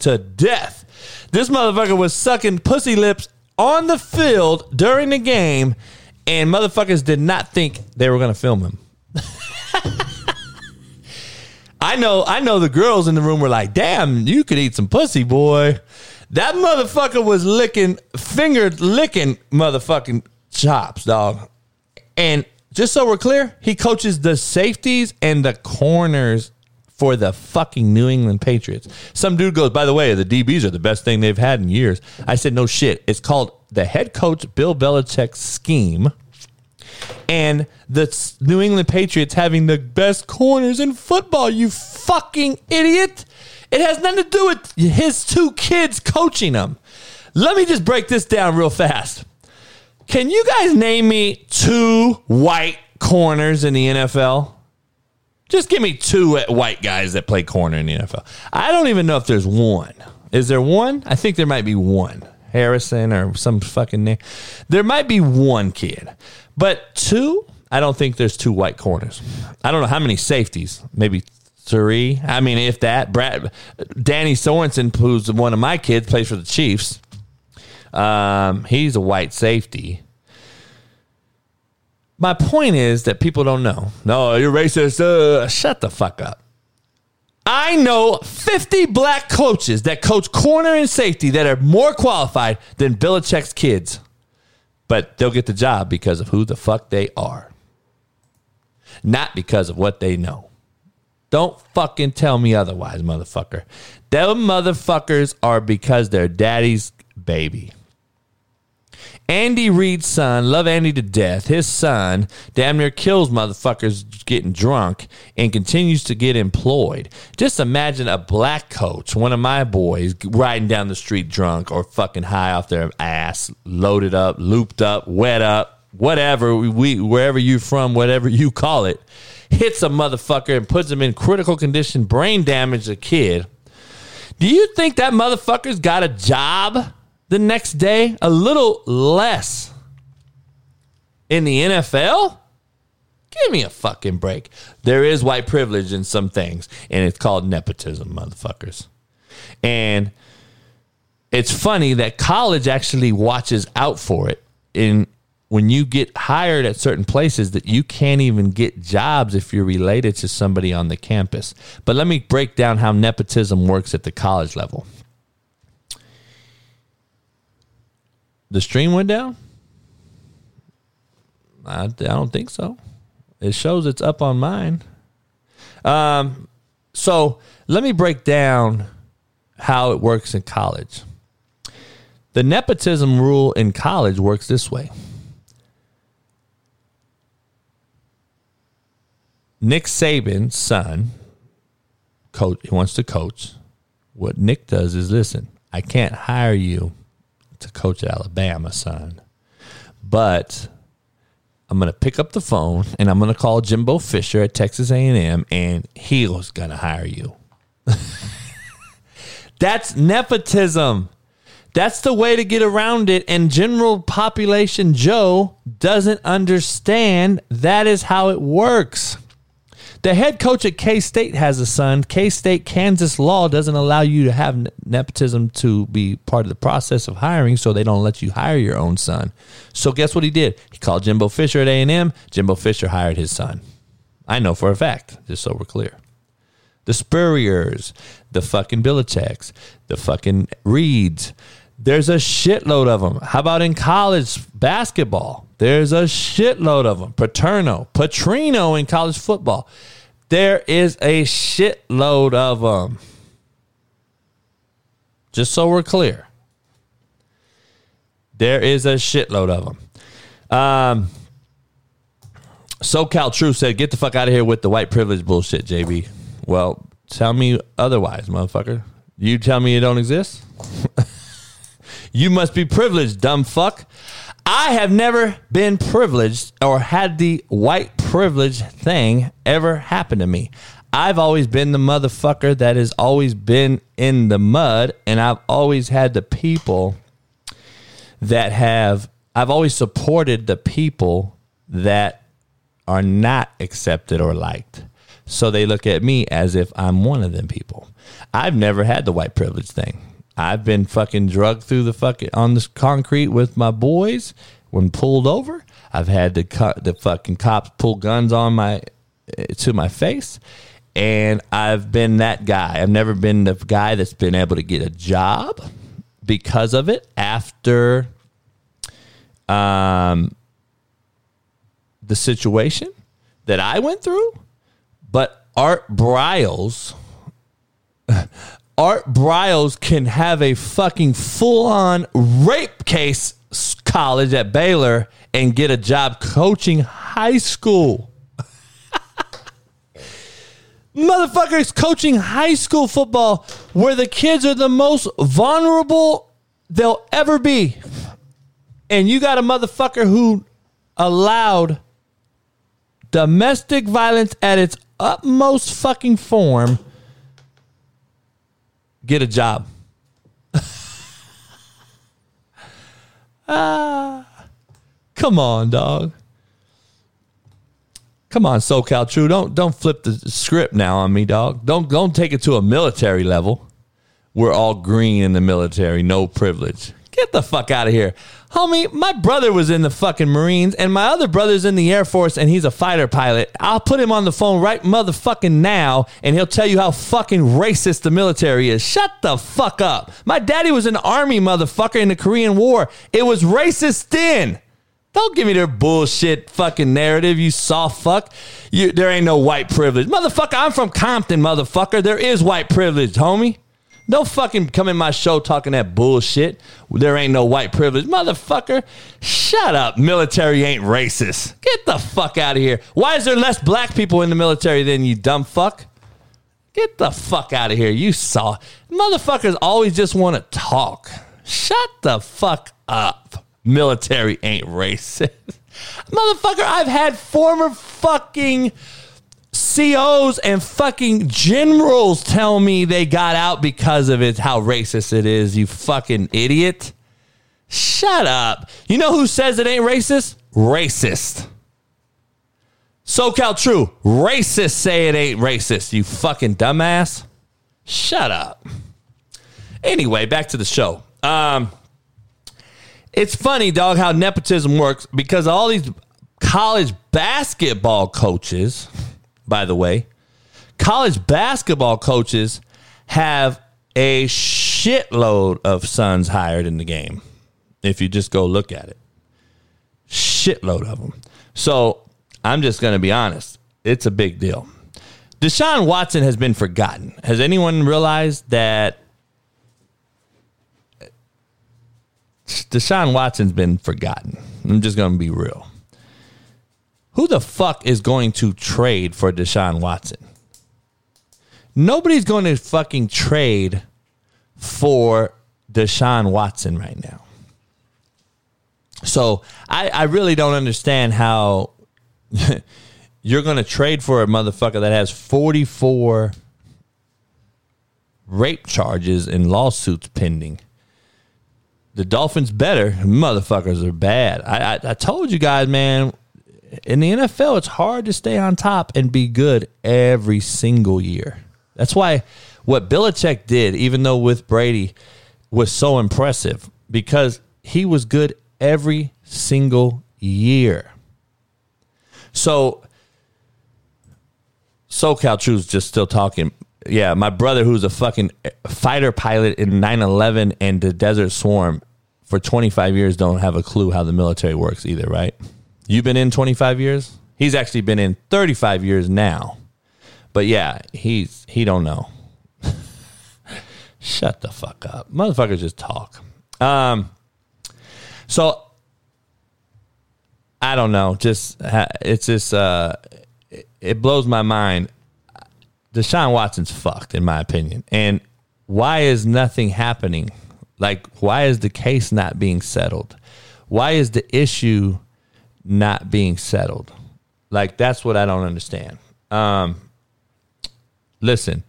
to death. This motherfucker was sucking pussy lips on the field during the game, and motherfuckers did not think they were going to film him. I know, I know the girls in the room were like, damn, you could eat some pussy, boy. That motherfucker was licking, finger licking motherfucking chops, dog. And just so we're clear, he coaches the safeties and the corners for the fucking New England Patriots. Some dude goes, by the way, the DBs are the best thing they've had in years. I said, no shit. It's called the head coach Bill Belichick scheme. And the New England Patriots having the best corners in football, you fucking idiot. It has nothing to do with his two kids coaching them. Let me just break this down real fast. Can you guys name me two white corners in the NFL? Just give me two white guys that play corner in the NFL. I don't even know if there's one. Is there one? I think there might be one. Harrison or some fucking name. There might be one kid. But two, I don't think there's two white corners. I don't know how many safeties. Maybe three. I mean, if that. Brad, Danny Sorensen, who's one of my kids, plays for the Chiefs. Um, he's a white safety. My point is that people don't know. No, you're racist. Uh, shut the fuck up. I know 50 black coaches that coach corner and safety that are more qualified than Belichick's kids, but they'll get the job because of who the fuck they are, not because of what they know. Don't fucking tell me otherwise, motherfucker. Them motherfuckers are because they're daddy's baby. Andy Reid's son, love Andy to death. His son damn near kills motherfuckers getting drunk and continues to get employed. Just imagine a black coach, one of my boys, riding down the street drunk or fucking high off their ass, loaded up, looped up, wet up, whatever we wherever you from, whatever you call it, hits a motherfucker and puts him in critical condition, brain damage a kid. Do you think that motherfucker's got a job? The next day, a little less in the NFL? Give me a fucking break. There is white privilege in some things, and it's called nepotism, motherfuckers. And it's funny that college actually watches out for it in when you get hired at certain places that you can't even get jobs if you're related to somebody on the campus. But let me break down how nepotism works at the college level. The stream went down? I, I don't think so. It shows it's up on mine. Um, so let me break down how it works in college. The nepotism rule in college works this way. Nick Saban's son, coach, he wants to coach. What Nick does is listen, I can't hire you to coach at Alabama, son. But I'm going to pick up the phone and I'm going to call Jimbo Fisher at Texas A&M and he's going to hire you. That's nepotism. That's the way to get around it. And general population Joe doesn't understand that is how it works. The head coach at K State has a son. K State, Kansas law doesn't allow you to have nepotism to be part of the process of hiring, so they don't let you hire your own son. So guess what he did? He called Jimbo Fisher at A and M. Jimbo Fisher hired his son. I know for a fact, just so we're clear. The Spurriers, the fucking Belichicks, the fucking Reids. There's a shitload of them. How about in college basketball? There's a shitload of them. Paterno, Petrino in college football. There is a shitload of them. Just so we're clear. There is a shitload of them. Um, SoCal True said, get the fuck out of here with the white privilege bullshit, JB. Well, tell me otherwise, motherfucker. You tell me it don't exist? you must be privileged, dumb fuck. I have never been privileged or had the white privilege thing ever happen to me. I've always been the motherfucker that has always been in the mud, and I've always had the people that have, I've always supported the people that are not accepted or liked. So they look at me as if I'm one of them people. I've never had the white privilege thing. I've been fucking drugged through the fucking on this concrete with my boys when pulled over. I've had the co- the fucking cops pull guns on my to my face, and I've been that guy. I've never been the guy that's been able to get a job because of it after um the situation that I went through. But Art Briles, Art Briles can have a fucking full on rape case college at Baylor and get a job coaching high school. Motherfuckers coaching high school football where the kids are the most vulnerable they'll ever be. And you got a motherfucker who allowed domestic violence at its utmost fucking form get a job. ah, come on, dog. Come on, SoCal True. Don't don't flip the script now on me, dog. Don't don't take it to a military level. We're all green in the military, no privilege. Get the fuck out of here. Homie, my brother was in the fucking Marines and my other brother's in the Air Force and he's a fighter pilot. I'll put him on the phone right motherfucking now and he'll tell you how fucking racist the military is. Shut the fuck up. My daddy was an army motherfucker in the Korean War. It was racist then. Don't give me their bullshit fucking narrative, you soft fuck. You, there ain't no white privilege. Motherfucker, I'm from Compton, motherfucker. There is white privilege, homie. Don't fucking come in my show talking that bullshit. There ain't no white privilege. Motherfucker, shut up. Military ain't racist. Get the fuck out of here. Why is there less black people in the military than you dumb fuck? Get the fuck out of here. You saw. Motherfuckers always just want to talk. Shut the fuck up military ain't racist. Motherfucker, I've had former fucking COs and fucking generals tell me they got out because of it, how racist it is, you fucking idiot. Shut up. You know who says it ain't racist? Racist. SoCal True. Racists say it ain't racist, you fucking dumbass. Shut up. Anyway, back to the show. Um, it's funny, dog, how nepotism works because all these college basketball coaches, by the way, college basketball coaches have a shitload of sons hired in the game. If you just go look at it, shitload of them. So I'm just going to be honest. It's a big deal. Deshaun Watson has been forgotten. Has anyone realized that Deshaun Watson's been forgotten. I'm just going to be real. Who the fuck is going to trade for Deshaun Watson? Nobody's going to fucking trade for Deshaun Watson right now. So I, I really don't understand how you're going to trade for a motherfucker that has 44 rape charges and lawsuits pending the Dolphins better. Motherfuckers are bad. I, I, I told you guys, man. In the NFL, it's hard to stay on top and be good every single year. That's why what Belichick did, even though with Brady, was so impressive because he was good every single year. So, SoCal Truth's just still talking yeah, my brother who's a fucking fighter pilot in 9/11 and the Desert Storm for 25 years don't have a clue how the military works either, right? You've been in 25 years? He's actually been in 35 years now. But yeah, he's he don't know. Shut the fuck up. Motherfuckers just talk. Um so I don't know, just it's just uh it blows my mind Deshaun Watson's fucked, in my opinion. And why is nothing happening? Like, why is the case not being settled? Why is the issue not being settled? Like, that's what I don't understand. Um, listen,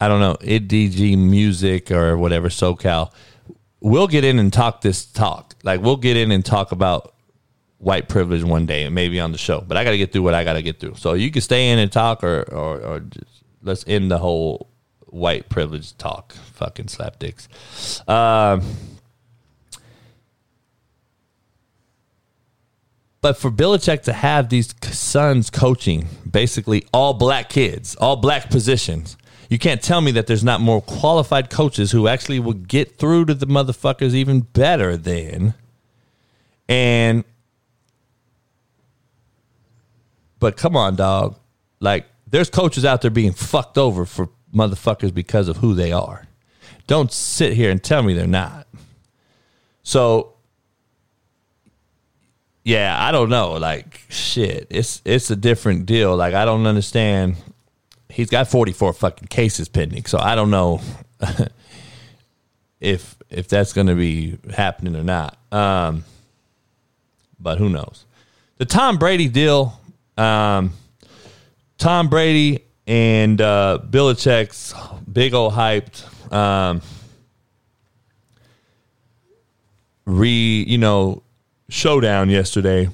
I don't know, IDG music or whatever, SoCal. We'll get in and talk this talk. Like, we'll get in and talk about white privilege one day and maybe on the show. But I got to get through what I got to get through. So you can stay in and talk, or or, or just, let's end the whole white privilege talk. Fucking slap dicks. Um, but for Belichick to have these sons coaching basically all black kids, all black positions, you can't tell me that there's not more qualified coaches who actually will get through to the motherfuckers even better than. And but come on, dog. Like, there's coaches out there being fucked over for motherfuckers because of who they are. Don't sit here and tell me they're not. So, yeah, I don't know. Like, shit, it's it's a different deal. Like, I don't understand. He's got 44 fucking cases pending, so I don't know if if that's going to be happening or not. Um, but who knows? The Tom Brady deal. Um, Tom Brady and uh, Belichick's big old hyped. Um, re you know showdown yesterday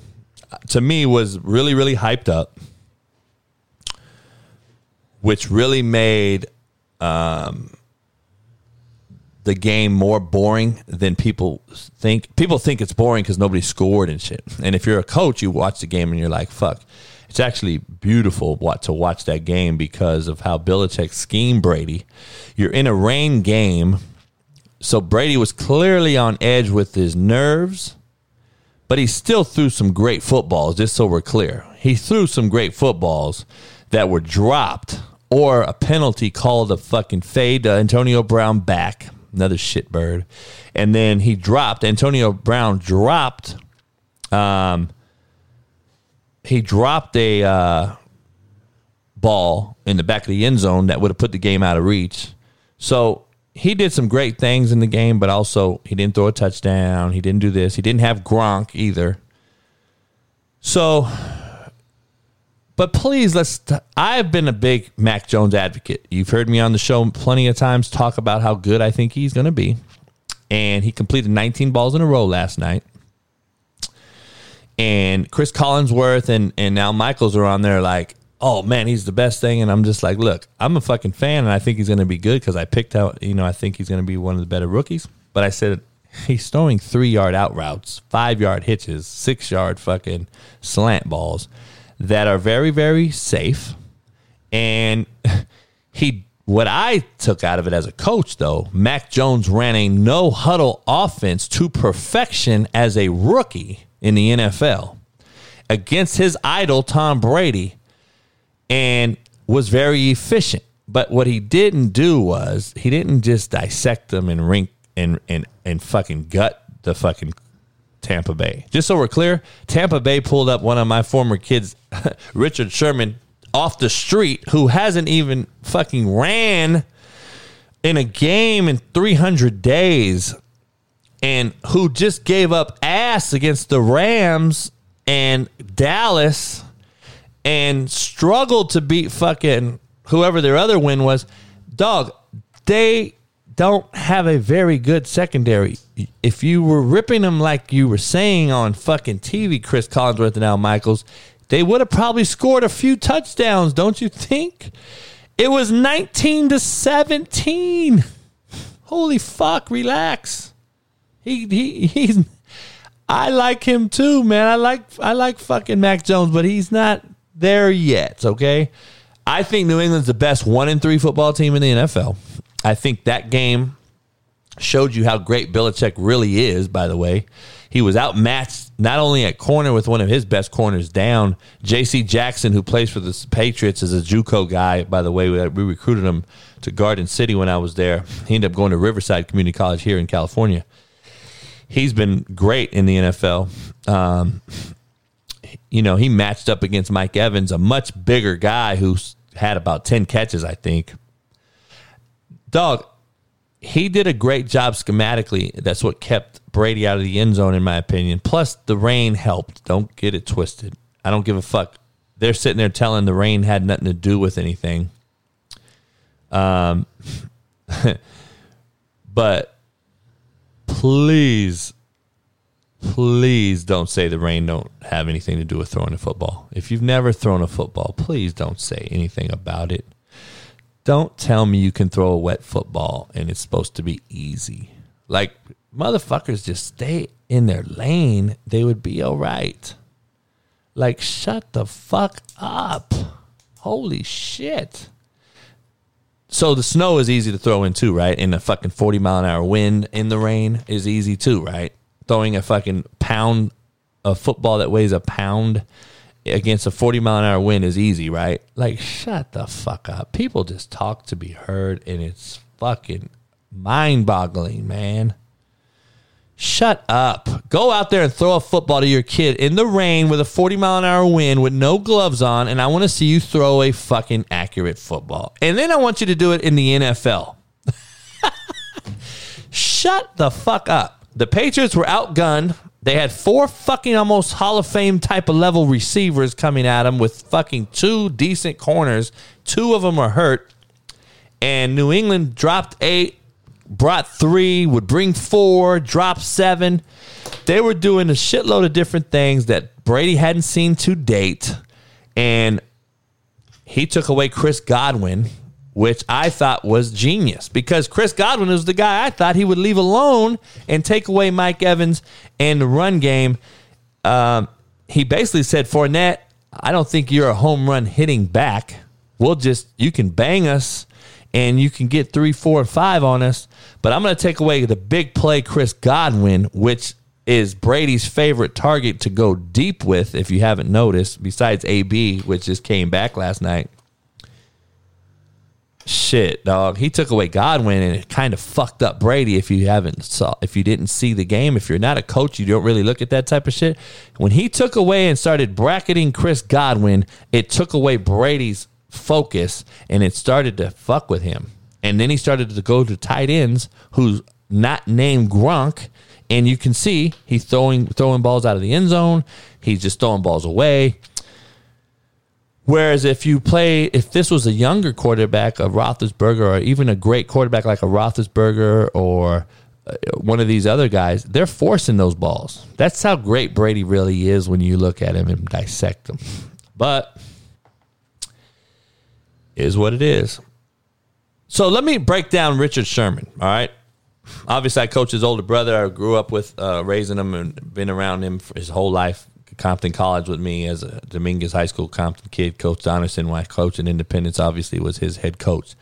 to me was really really hyped up which really made um, the game more boring than people think. People think it's boring because nobody scored and shit. And if you're a coach, you watch the game and you're like, fuck. It's actually beautiful what to watch that game because of how Belichick schemed Brady. You're in a rain game, so Brady was clearly on edge with his nerves, but he still threw some great footballs, just so we're clear. He threw some great footballs that were dropped or a penalty called a fucking fade to Antonio Brown back another shitbird. And then he dropped, Antonio Brown dropped, um, he dropped a uh, ball in the back of the end zone that would have put the game out of reach. So he did some great things in the game, but also he didn't throw a touchdown. He didn't do this. He didn't have Gronk either. So but please, let's. T- I've been a big Mac Jones advocate. You've heard me on the show plenty of times talk about how good I think he's going to be. And he completed 19 balls in a row last night. And Chris Collinsworth and, and Al Michaels are on there like, oh man, he's the best thing. And I'm just like, look, I'm a fucking fan and I think he's going to be good because I picked out, you know, I think he's going to be one of the better rookies. But I said, he's throwing three yard out routes, five yard hitches, six yard fucking slant balls that are very, very safe. And he, what I took out of it as a coach, though, Mac Jones ran a no huddle offense to perfection as a rookie in the NFL against his idol, Tom Brady, and was very efficient. But what he didn't do was he didn't just dissect them and rink and and and fucking gut the fucking Tampa Bay. Just so we're clear, Tampa Bay pulled up one of my former kids, Richard Sherman, off the street who hasn't even fucking ran in a game in 300 days and who just gave up ass against the Rams and Dallas and struggled to beat fucking whoever their other win was. Dog, they don't have a very good secondary. If you were ripping them like you were saying on fucking TV, Chris Collinsworth and Al Michaels, they would have probably scored a few touchdowns, don't you think? It was 19 to 17. Holy fuck, relax. He he he's I like him too, man. I like I like fucking Mac Jones, but he's not there yet, okay? I think New England's the best 1 in 3 football team in the NFL. I think that game showed you how great Belichick really is, by the way. He was outmatched not only at corner with one of his best corners down. J.C. Jackson, who plays for the Patriots, is a JUCO guy, by the way. We recruited him to Garden City when I was there. He ended up going to Riverside Community College here in California. He's been great in the NFL. Um, you know, he matched up against Mike Evans, a much bigger guy who's had about 10 catches, I think dog, he did a great job schematically. That's what kept Brady out of the end zone, in my opinion. Plus, the rain helped. Don't get it twisted. I don't give a fuck. They're sitting there telling the rain had nothing to do with anything. Um, but please, please don't say the rain don't have anything to do with throwing a football. If you've never thrown a football, please don't say anything about it. Don't tell me you can throw a wet football and it's supposed to be easy. Like motherfuckers just stay in their lane, they would be all right. Like shut the fuck up. Holy shit. So the snow is easy to throw in too, right? And a fucking 40 mile an hour wind in the rain is easy too, right? Throwing a fucking pound of football that weighs a pound against a 40 mile an hour wind is easy, right? Like, shut the fuck up. People just talk to be heard, and it's fucking mind boggling, man. Shut up. Go out there and throw a football to your kid in the rain with a 40 mile an hour wind with no gloves on, and I want to see you throw a fucking accurate football. And then I want you to do it in the NFL. Shut the fuck up. The Patriots were outgunned. They had four fucking almost Hall of Fame type of level receivers coming at them with fucking two decent corners. Two of them are hurt. And New England dropped eight, brought three, would bring four, drop seven. They were doing a shitload of different things that Brady hadn't seen to date. And he took away Chris Godwin, which I thought was genius because Chris Godwin was the guy I thought he would leave alone and take away Mike Evans and the run game. Um, he basically said, Fournette, I don't think you're a home run hitting back. We'll just, you can bang us and you can get three, four, five on us, but I'm going to take away the big play Chris Godwin, which is Brady's favorite target to go deep with, if you haven't noticed, besides AB, which just came back last night shit, dog. He took away Godwin and it kind of fucked up Brady. If you haven't saw, if you didn't see the game, if you're not a coach, you don't really look at that type of shit. When he took away and started bracketing Chris Godwin, it took away Brady's focus and it started to fuck with him. And then he started to go to tight ends who's not named Gronk. And you can see he's throwing throwing balls out of the end zone. He's just throwing balls away. Whereas if you play, if this was a younger quarterback, a Roethlisberger, or even a great quarterback like a Roethlisberger or uh, one of these other guys, they're forcing those balls. That's how great Brady really is when you look at him and dissect him. But is what it is. So let me break down Richard Sherman. All right. Obviously, I coach his older brother. I grew up with uh, raising him and been around him for his whole life. Compton College with me as a Dominguez High School Compton kid. Coach Donnerson, my coach in Independence, obviously was his head coach.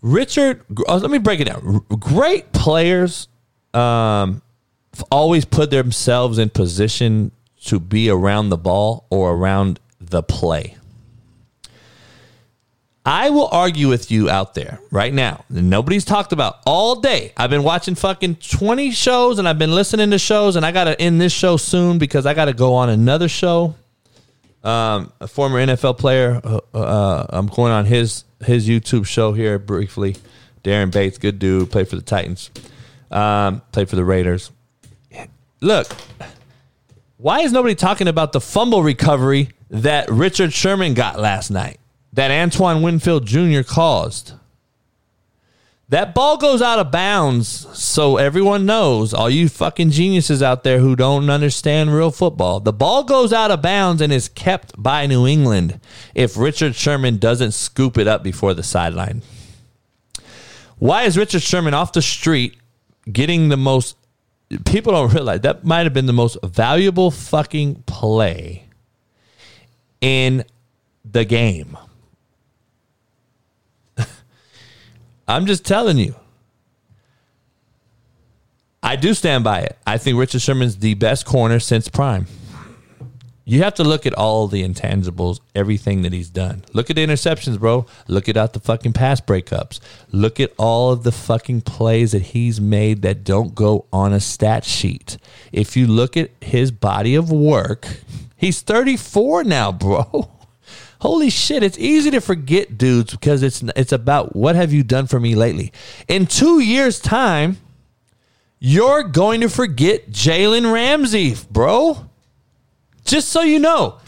Richard, uh, let me break it down. Great players um, always put themselves in position to be around the ball or around the play. I will argue with you out there right now. Nobody's talked about all day. I've been watching fucking 20 shows and I've been listening to shows and I got to end this show soon because I got to go on another show. Um, a former NFL player, uh, uh, I'm going on his his YouTube show here briefly. Daren Bates, good dude, played for the Titans, um, played for the Raiders. Look, why is nobody talking about the fumble recovery that Richard Sherman got last night? That Antoine Winfield Jr. caused. That ball goes out of bounds, so everyone knows, all you fucking geniuses out there who don't understand real football, the ball goes out of bounds and is kept by New England if Richard Sherman doesn't scoop it up before the sideline. Why is Richard Sherman off the street getting the most? People don't realize that might have been the most valuable fucking play in the game. I'm just telling you. I do stand by it. I think Richard Sherman's the best corner since prime. You have to look at all the intangibles, everything that he's done. Look at the interceptions, bro. Look at out the fucking pass breakups. Look at all of the fucking plays that he's made that don't go on a stat sheet. If you look at his body of work, he's 34 now, bro. Holy shit, it's easy to forget dudes because it's it's about what have you done for me lately. In 2 years time, you're going to forget Jalen Ramsey, bro. Just so you know.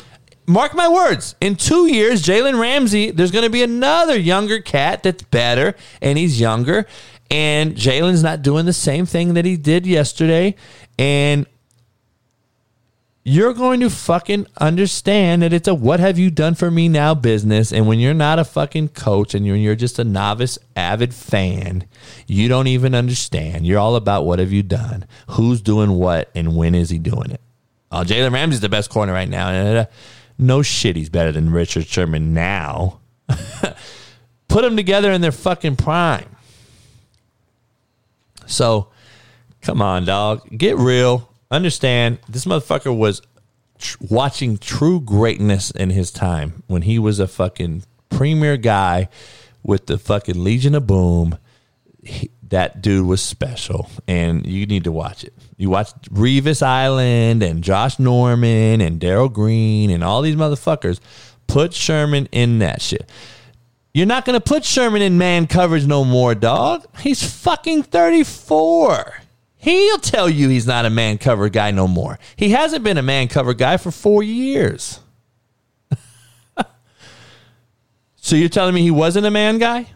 Mark my words. In two years, Jalen Ramsey, there's going to be another younger cat that's better, and he's younger. And Jalen's not doing the same thing that he did yesterday. And you're going to fucking understand that it's a what have you done for me now business. And when you're not a fucking coach and you're, you're just a novice, avid fan, you don't even understand. You're all about what have you done, who's doing what, and when is he doing it. Oh, Jalen Ramsey's the best corner right now. No shit, he's better than Richard Sherman now. Put them together in their fucking prime. So, come on, dog. Get real understand this motherfucker was tr- watching true greatness in his time when he was a fucking premier guy with the fucking Legion of Boom. He, that dude was special, and you need to watch it. You watch Revis Island and Josh Norman and Darrell Green and all these motherfuckers. Put Sherman in that shit. You're not going to put Sherman in man coverage no more, dog. He's fucking 34. He'll tell you he's not a man cover guy no more. He hasn't been a man cover guy for four years. so you're telling me he wasn't a man guy?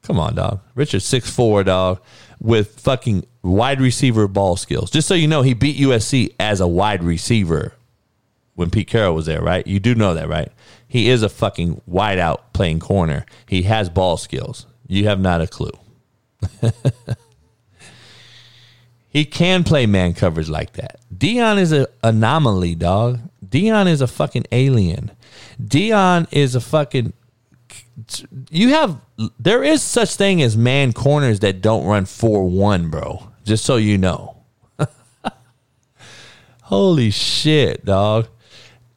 Come on, dog. Richard's six four, dog, with fucking wide receiver ball skills. Just so you know, he beat USC as a wide receiver when Pete Carroll was there, right? You do know that, right? He is a fucking wide out playing corner. He has ball skills. You have not a clue. he can play man coverage like that. Deion is an anomaly, dog. Deion is a fucking alien. Deion is a fucking you have there is such thing as man corners that don't run 4-1, bro. Just so you know. Holy shit, dog.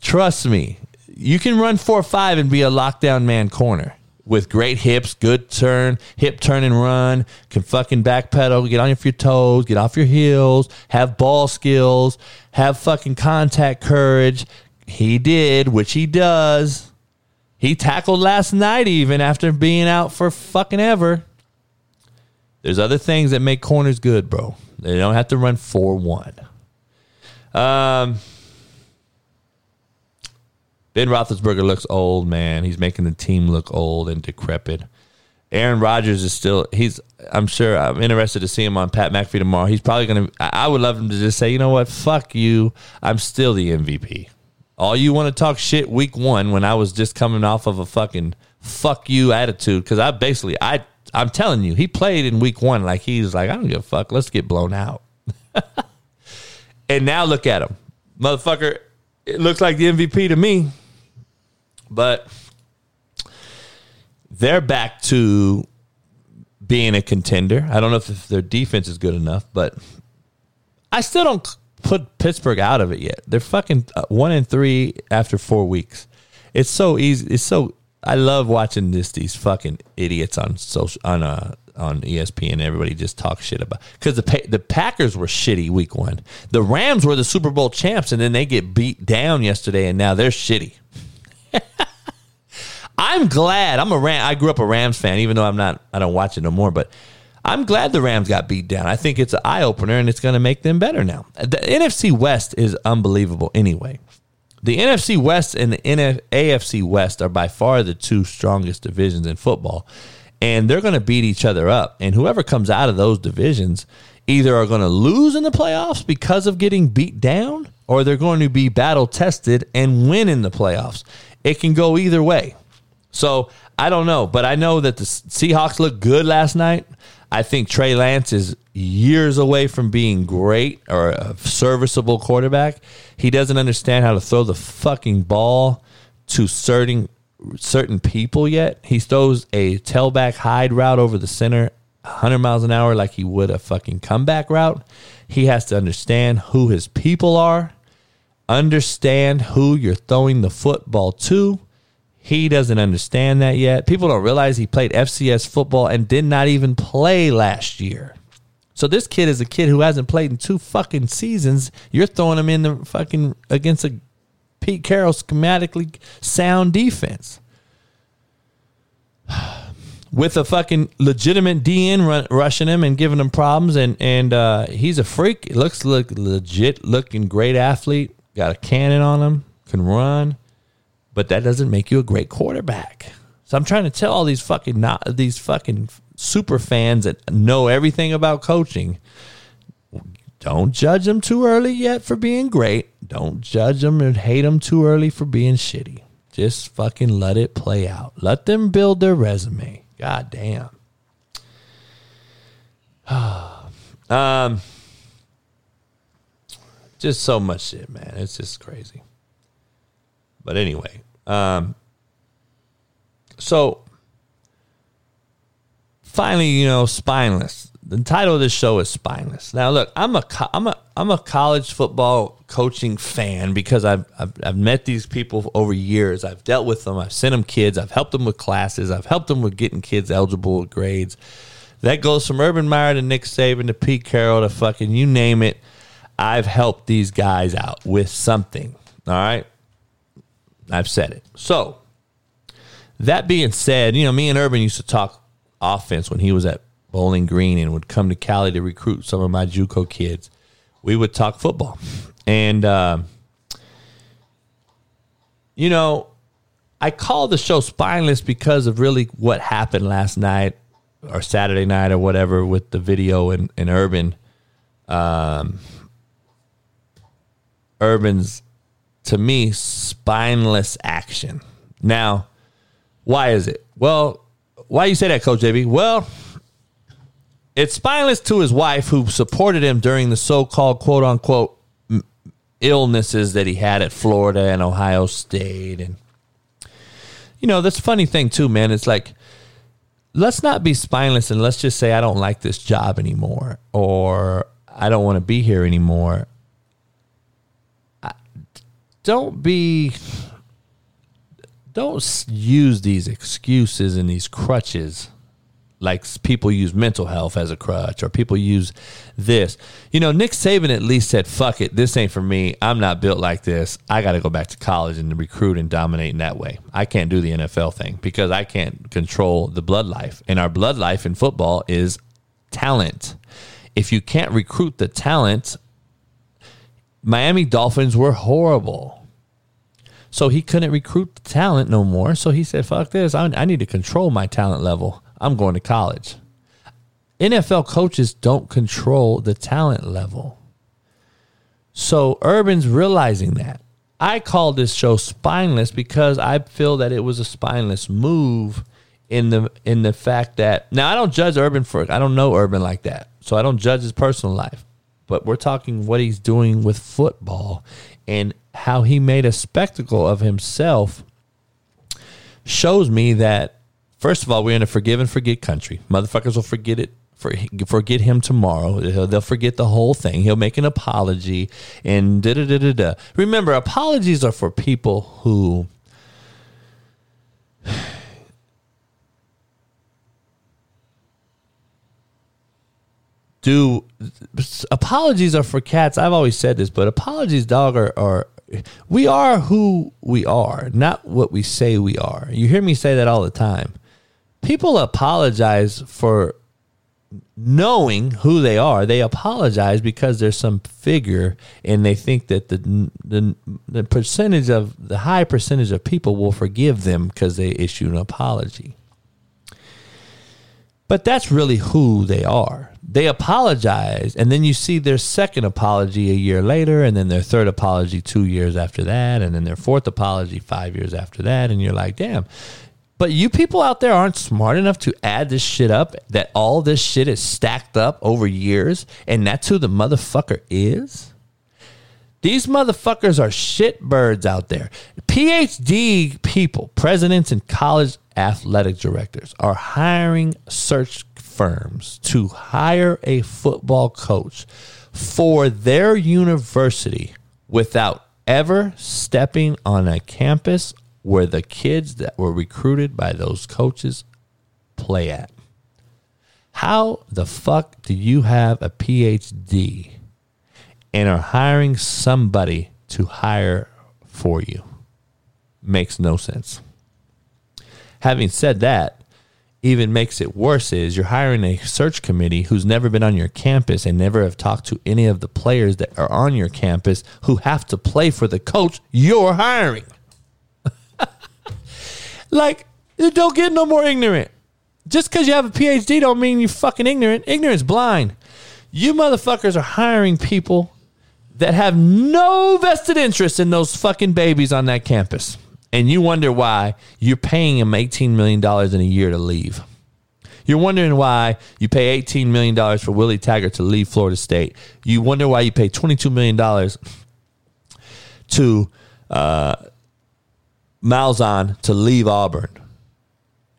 Trust me. You can run 4-5 and be a lockdown man corner with great hips, good turn, hip turn and run, can fucking backpedal, get on your toes, get off your heels, have ball skills, have fucking contact courage. He did, which he does. He tackled last night even after being out for fucking ever. There's other things that make corners good, bro. They don't have to run 4 1. Um, ben Roethlisberger looks old, man. He's making the team look old and decrepit. Aaron Rodgers is still, he's, I'm sure, I'm interested to see him on Pat McAfee tomorrow. He's probably to, I would love him to just say, you know what, fuck you. I'm still the MVP. All you want to talk shit week one when I was just coming off of a fucking fuck you attitude because I basically I I'm telling you he played in week one like he's like I don't give a fuck let's get blown out. and now look at him, motherfucker. It looks like the MVP to me, but they're back to being a contender. I don't know if their defense is good enough, but I still don't put Pittsburgh out of it yet. They're fucking uh, one and three after four weeks. It's so easy. It's so. I love watching this. These fucking idiots on social on uh on ESPN. Everybody just talk shit about because the the Packers were shitty week one. The Rams were the Super Bowl champs, and then they get beat down yesterday, and now they're shitty. I'm glad. I'm a Ram. I grew up a Rams fan, even though I'm not. I don't watch it no more, but. I'm glad the Rams got beat down. I think it's an eye opener and it's going to make them better now. The NFC West is unbelievable anyway. The NFC West and the NF- AFC West are by far the two strongest divisions in football. And they're going to beat each other up. And whoever comes out of those divisions either are going to lose in the playoffs because of getting beat down or they're going to be battle tested and win in the playoffs. It can go either way. So I don't know, but I know that the Seahawks looked good last night. I think Trey Lance is years away from being great or a serviceable quarterback. He doesn't understand how to throw the fucking ball to certain certain people yet. He throws a tailback hide route over the center 100 miles an hour like he would a fucking comeback route. He has to understand who his people are, understand who you're throwing the football to he doesn't understand that yet. People don't realize he played FCS football and did not even play last year. So this kid is a kid who hasn't played in two fucking seasons. You're throwing him in the fucking against a Pete Carroll schematically sound defense. With a fucking legitimate DN run, rushing him and giving him problems, and and uh, he's a freak. Looks like legit, looking great athlete. Got a cannon on him, can run but that doesn't make you a great quarterback. So I'm trying to tell all these fucking not these fucking super fans that know everything about coaching. Don't judge them too early yet for being great. Don't judge them and hate them too early for being shitty. Just fucking let it play out. Let them build their resume. God damn. um, just so much shit, man. It's just crazy. But anyway, um, so finally, you know, spineless. The title of this show is Spineless. Now, look, I'm a I'm a I'm a college football coaching fan because I've, I've I've met these people over years. I've dealt with them. I've sent them kids. I've helped them with classes. I've helped them with getting kids eligible with grades. That goes from Urban Meyer to Nick Saban to Pete Carroll to fucking you name it. I've helped these guys out with something. All right. I've said it. So, that being said, you know, me and Urban used to talk offense when he was at Bowling Green and would come to Cali to recruit some of my JUCO kids. We would talk football. And, uh, you know, I call the show Spineless because of really what happened last night or Saturday night or whatever with the video and, in Urban. Um, Urban's, to me, spineless action. Now, why is it? Well, why you say that, Coach JB? Well, it's spineless to his wife who supported him during the so-called quote unquote illnesses that he had at Florida and Ohio State and you know, this funny thing too, man. It's like let's not be spineless and let's just say I don't like this job anymore or I don't want to be here anymore. Don't be don't use these excuses and these crutches like people use mental health as a crutch or people use this. You know, Nick Saban at least said, fuck it, this ain't for me. I'm not built like this. I got to go back to college and recruit and dominate in that way. I can't do the NFL thing because I can't control the blood life. And our blood life in football is talent. If you can't recruit the talent, Miami Dolphins were horrible. So he couldn't recruit the talent no more. So he said, fuck this. I, I need to control my talent level. I'm going to college. NFL coaches don't control the talent level. So Urban's realizing that. I call this show spineless because I feel that it was a spineless move in the in the fact that now I don't judge Urban for I don't know Urban like that. So I don't judge his personal life. But we're talking what he's doing with football and how he made a spectacle of himself shows me that first of all we're in a forgive and forget country. Motherfuckers will forget it for, forget him tomorrow. They'll forget the whole thing. He'll make an apology and da da da da da. Remember, apologies are for people who do apologies are for cats. I've always said this, but apologies, dog, are, are we are who we are, not what we say we are. You hear me say that all the time. People apologize for knowing who they are. They apologize because there's some figure and they think that the the, the percentage of the high percentage of people will forgive them because they issue an apology. But that's really who they are. They apologize, and then you see their second apology a year later, and then their third apology two years after that, and then their fourth apology five years after that, and you're like, damn. But you people out there aren't smart enough to add this shit up, that all this shit is stacked up over years, and that's who the motherfucker is? These motherfuckers are shitbirds out there. PhD people, presidents and college athletic directors are hiring search firms to hire a football coach for their university without ever stepping on a campus where the kids that were recruited by those coaches play at. How the fuck do you have a PhD and are hiring somebody to hire for you? Makes no sense. Having said that, even makes it worse is you're hiring a search committee who's never been on your campus and never have talked to any of the players that are on your campus who have to play for the coach you're hiring. like, don't get no more ignorant. Just because you have a PhD don't mean you're fucking ignorant. Ignorance blind. You motherfuckers are hiring people that have no vested interest in those fucking babies on that campus and you wonder why you're paying him $18 million in a year to leave. You're wondering why you pay $18 million for Willie Taggart to leave Florida State. You wonder why you pay $22 million to uh, Malzahn to leave Auburn.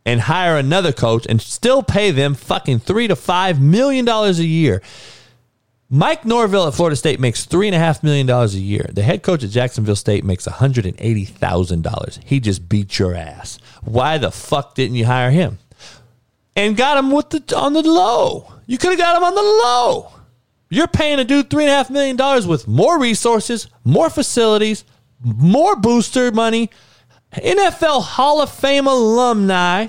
and hire another coach and still pay them fucking three to five million dollars a year. Mike Norvell at Florida State makes three and a half million dollars a year. The head coach at Jacksonville State makes one hundred and eighty thousand dollars. He just beat your ass. Why the fuck didn't you hire him? And got him with the on the low. You could have got him on the low. You're paying a dude three and a half million dollars with more resources, more facilities, more booster money, NFL Hall of Fame alumni,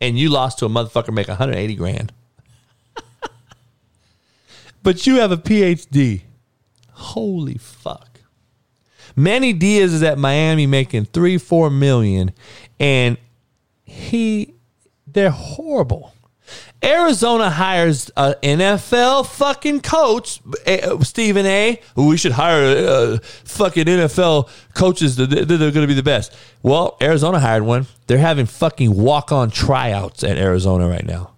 and you lost to a motherfucker make 180 grand. But you have a PhD. Holy fuck. Manny Diaz is at Miami making three, four million, and he they're horrible. Arizona hires an NFL fucking coach, Stephen A. We should hire uh, fucking NFL coaches. They're, they're going to be the best. Well, Arizona hired one. They're having fucking walk on tryouts at Arizona right now.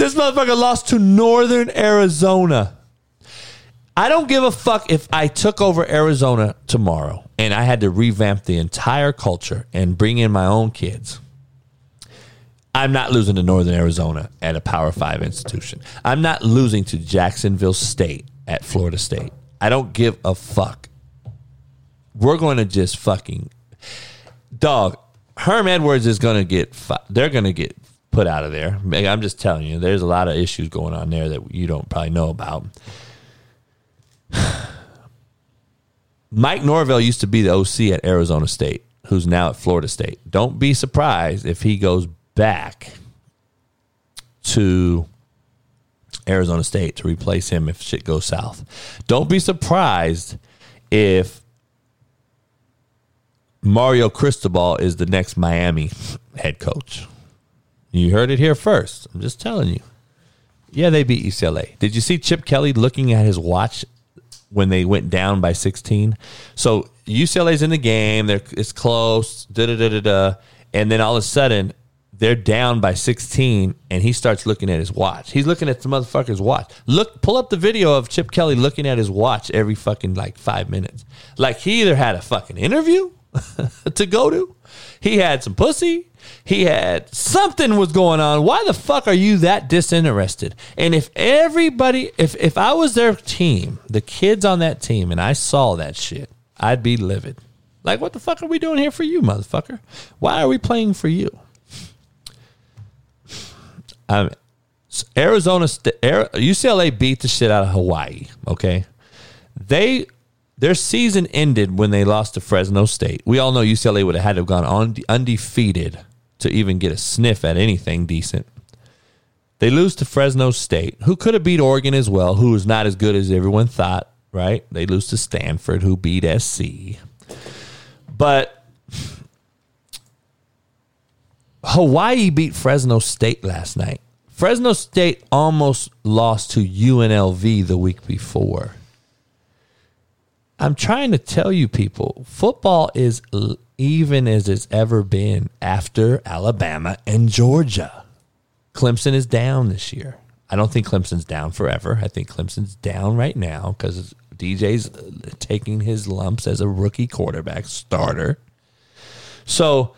This motherfucker lost to Northern Arizona. I don't give a fuck if I took over Arizona tomorrow and I had to revamp the entire culture and bring in my own kids I'm not losing to Northern Arizona at a Power Five institution. I'm not losing to Jacksonville State at Florida State. I don't give a fuck. We're going to just fucking dog. Herm Edwards is going to get. They're going to get put out of there. I'm just telling you. There's a lot of issues going on there that you don't probably know about. Mike Norvell used to be the OC at Arizona State, who's now at Florida State. Don't be surprised if he goes back to Arizona State to replace him if shit goes south. Don't be surprised if Mario Cristobal is the next Miami head coach. You heard it here first. I'm just telling you. Yeah, they beat UCLA. Did you see Chip Kelly looking at his watch when they went down by 16? So UCLA's in the game. They're, it's close. Da da da da da. And then all of a sudden, they're down by 16 and he starts looking at his watch. He's looking at the motherfucker's watch. Look, pull up the video of Chip Kelly looking at his watch every fucking like five minutes. Like he either had a fucking interview to go to, he had some pussy, he had something was going on. Why the fuck are you that disinterested? And if everybody, if if I was their team, the kids on that team, and I saw that shit, I'd be livid. Like, what the fuck are we doing here for you, motherfucker? Why are we playing for you? Um, Arizona, UCLA beat the shit out of Hawaii. Okay, they their season ended when they lost to Fresno State. We all know UCLA would have had to have gone on undefeated to even get a sniff at anything decent. They lose to Fresno State, who could have beat Oregon as well, who was not as good as everyone thought. Right? They lose to Stanford, who beat SC. But Hawaii beat Fresno State last night. Fresno State almost lost to UNLV the week before. I'm trying to tell you people, football is even as it's ever been after Alabama and Georgia. Clemson is down this year. I don't think Clemson's down forever. I think Clemson's down right now because DJ's taking his lumps as a rookie quarterback starter. So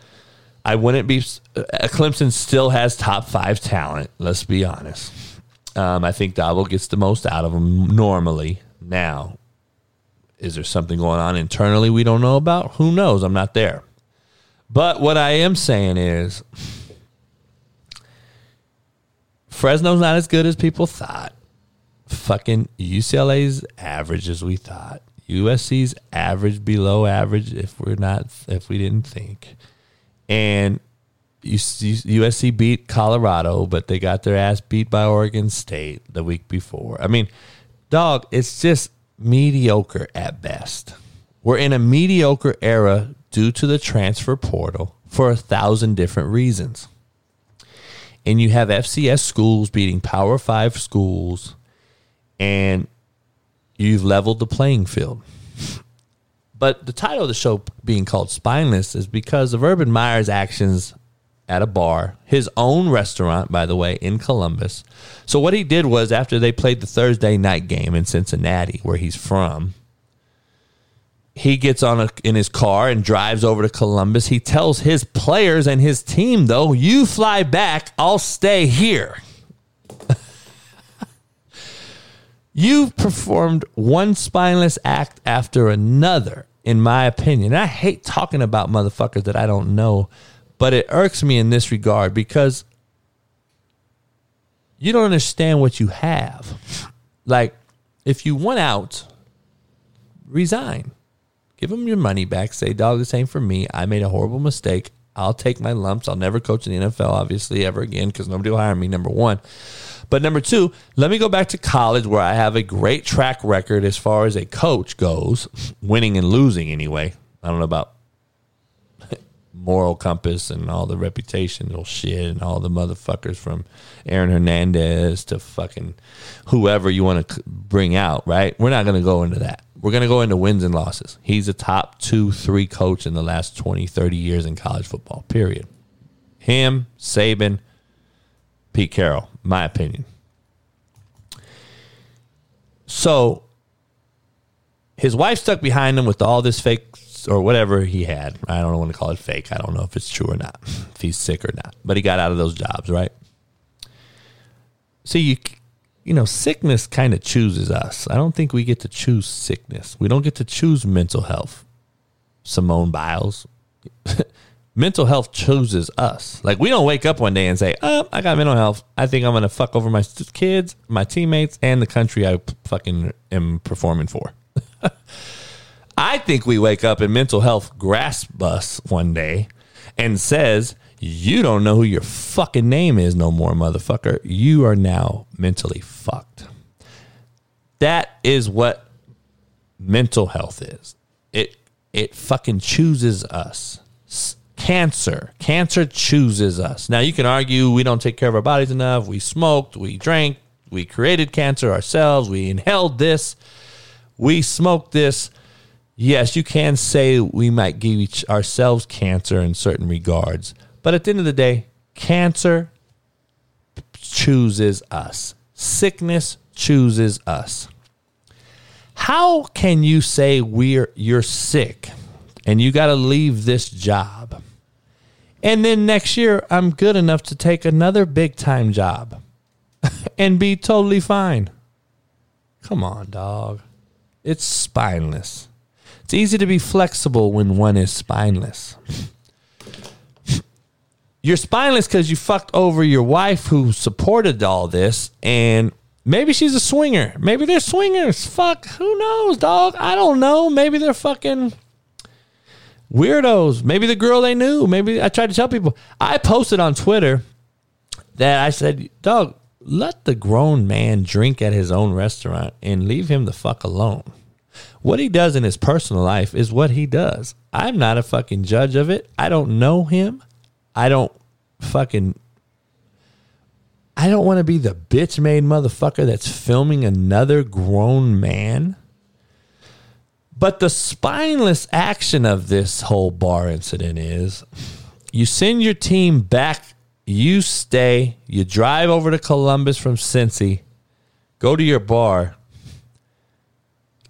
I wouldn't be. Uh, Clemson still has top five talent. Let's be honest. Um, I think Dabo gets the most out of them normally. Now, is there something going on internally we don't know about? Who knows? I'm not there. But what I am saying is, Fresno's not as good as people thought. Fucking UCLA's average as we thought. USC's average below average if we're not if we didn't think and USC beat Colorado, but they got their ass beat by Oregon State the week before. I mean, dog, it's just mediocre at best. We're in a mediocre era due to the transfer portal for a thousand different reasons. And you have FCS schools beating Power Five schools, and you've leveled the playing field. But the title of the show being called Spineless is because of Urban Meyer's actions at a bar, his own restaurant, by the way, in Columbus. So what he did was after they played the Thursday night game in Cincinnati, where he's from, he gets on a, in his car and drives over to Columbus. He tells his players and his team, though, you fly back, I'll stay here. You've performed one spineless act after another, in my opinion. I hate talking about motherfuckers that I don't know, but it irks me in this regard because you don't understand what you have. Like, if you want out, resign. Give them your money back. Say, dog, this ain't for me. I made a horrible mistake. I'll take my lumps. I'll never coach in the NFL, obviously, ever again because nobody will hire me, number one. But number two, let me go back to college where I have a great track record as far as a coach goes, winning and losing anyway. I don't know about moral compass and all the reputational shit and all the motherfuckers from Aaron Hernandez to fucking whoever you want to bring out, right? We're not going to go into that. We're going to go into wins and losses. He's a top two, three coach in the last 20, 30 years in college football, period. Him, Saban, Pete Carroll, my opinion. So his wife stuck behind him with all this fake or whatever he had. I don't want to call it fake. I don't know if it's true or not, if he's sick or not. But he got out of those jobs, right? See, you you know, sickness kind of chooses us. I don't think we get to choose sickness. We don't get to choose mental health. Simone Biles. mental health chooses us. Like we don't wake up one day and say, "Oh, I got mental health. I think I'm going to fuck over my kids, my teammates, and the country I fucking am performing for." I think we wake up and mental health grasps us one day and says, You don't know who your fucking name is no more, motherfucker. You are now mentally fucked. That is what mental health is. It it fucking chooses us. Cancer. Cancer chooses us. Now you can argue we don't take care of our bodies enough. We smoked, we drank, we created cancer ourselves, we inhaled this, we smoked this yes, you can say we might give each ourselves cancer in certain regards, but at the end of the day, cancer chooses us. Sickness chooses us. How can you say we're you're sick and you got to leave this job? And then next year I'm good enough to take another big time job and be totally fine. Come on, dog. It's spineless. It's easy to be flexible when one is spineless. You're spineless because you fucked over your wife who supported all this, and maybe she's a swinger. Maybe they're swingers. Fuck, who knows, dog? I don't know. Maybe they're fucking weirdos. Maybe the girl they knew. Maybe I tried to tell people. I posted on Twitter that I said, dog, let the grown man drink at his own restaurant and leave him the fuck alone. What he does in his personal life is what he does. I'm not a fucking judge of it. I don't know him. I don't fucking I don't want to be the bitch made motherfucker that's filming another grown man. But the spineless action of this whole bar incident is you send your team back, you stay, you drive over to Columbus from Cincy, go to your bar,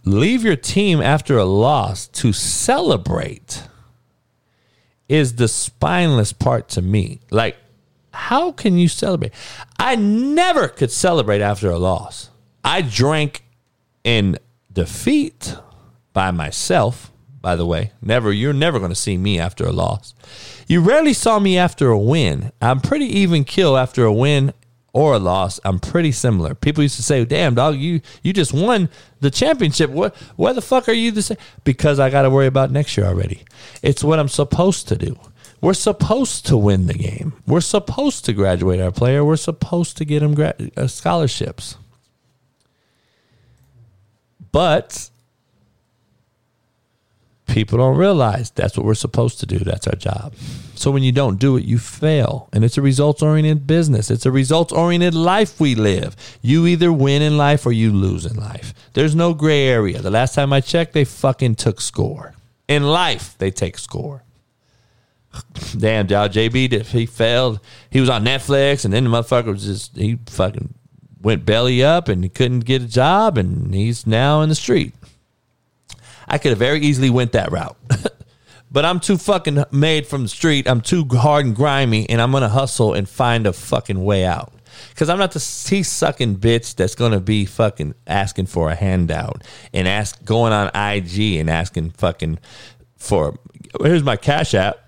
leave your team after a loss to celebrate is the spineless part to me. Like, how can you celebrate? I never could celebrate after a loss. I drank in defeat by myself, by the way. Never, you're never going to see me after a loss. You rarely saw me after a win. I'm pretty even kill after a win or a loss, I'm pretty similar. People used to say, "Damn, dog, you you just won the championship. What why the fuck are you the same?" Because I got to worry about next year already. It's what I'm supposed to do. We're supposed to win the game. We're supposed to graduate our player. We're supposed to get them gra- uh, scholarships. But people don't realize that's what we're supposed to do. That's our job. So when you don't do it, you fail. And it's a results oriented business. It's a results oriented life we live. You either win in life or you lose in life. There's no gray area. The last time I checked, they fucking took score. In life, they take score. Damn, JB, if he failed, he was on Netflix, and then the motherfucker was just, he fucking went belly up and he couldn't get a job, and he's now in the street. I could have very easily went that route. but I'm too fucking made from the street. I'm too hard and grimy, and I'm gonna hustle and find a fucking way out. Cause I'm not the teeth sucking bitch that's gonna be fucking asking for a handout and ask going on IG and asking fucking for here's my cash app.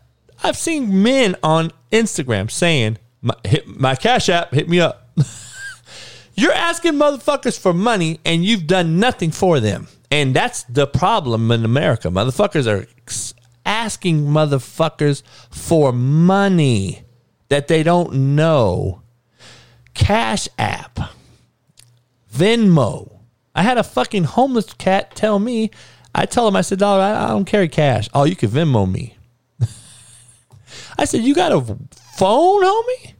I've seen men on Instagram saying my, hit my cash app, hit me up. You're asking motherfuckers for money and you've done nothing for them. And that's the problem in America. Motherfuckers are asking motherfuckers for money that they don't know. Cash App, Venmo. I had a fucking homeless cat tell me, I tell him, I said, I, I don't carry cash. Oh, you can Venmo me. I said, you got a phone, homie?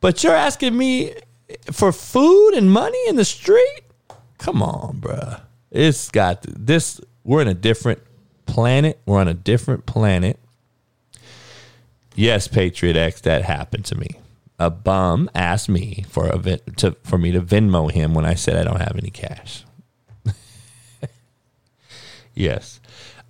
But you're asking me for food and money in the street? Come on, bruh. It's got this. We're in a different planet. We're on a different planet. Yes, Patriot X, that happened to me. A bum asked me for a to for me to Venmo him when I said I don't have any cash. yes.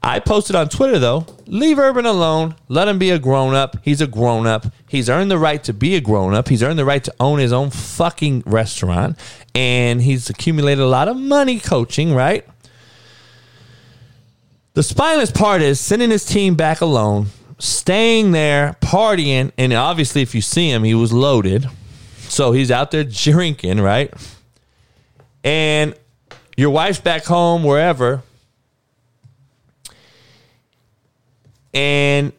I posted on Twitter though, leave Urban alone. Let him be a grown up. He's a grown up. He's earned the right to be a grown up. He's earned the right to own his own fucking restaurant. And he's accumulated a lot of money coaching, right? The spineless part is sending his team back alone, staying there, partying. And obviously, if you see him, he was loaded. So he's out there drinking, right? And your wife's back home, wherever and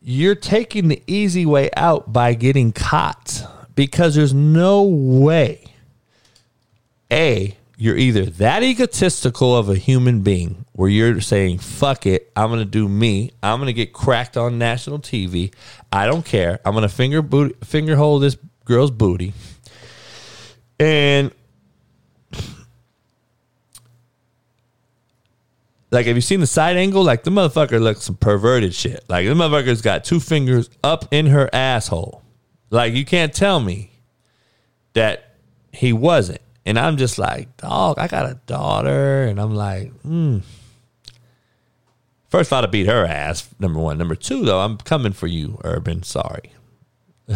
you're taking the easy way out by getting caught because there's no way a you're either that egotistical of a human being where you're saying fuck it i'm gonna do me. I'm gonna get cracked on national tv i don't care. I'm gonna finger boot, finger hold this girl's booty. And Like, have you seen the side angle? Like, the motherfucker looks some perverted shit. Like, the motherfucker's got two fingers up in her asshole. Like, you can't tell me that he wasn't. And I'm just like, dog, I got a daughter. And I'm like, hmm. First, I'd have beat her ass, number one. Number two, though, I'm coming for you, Urban. Sorry.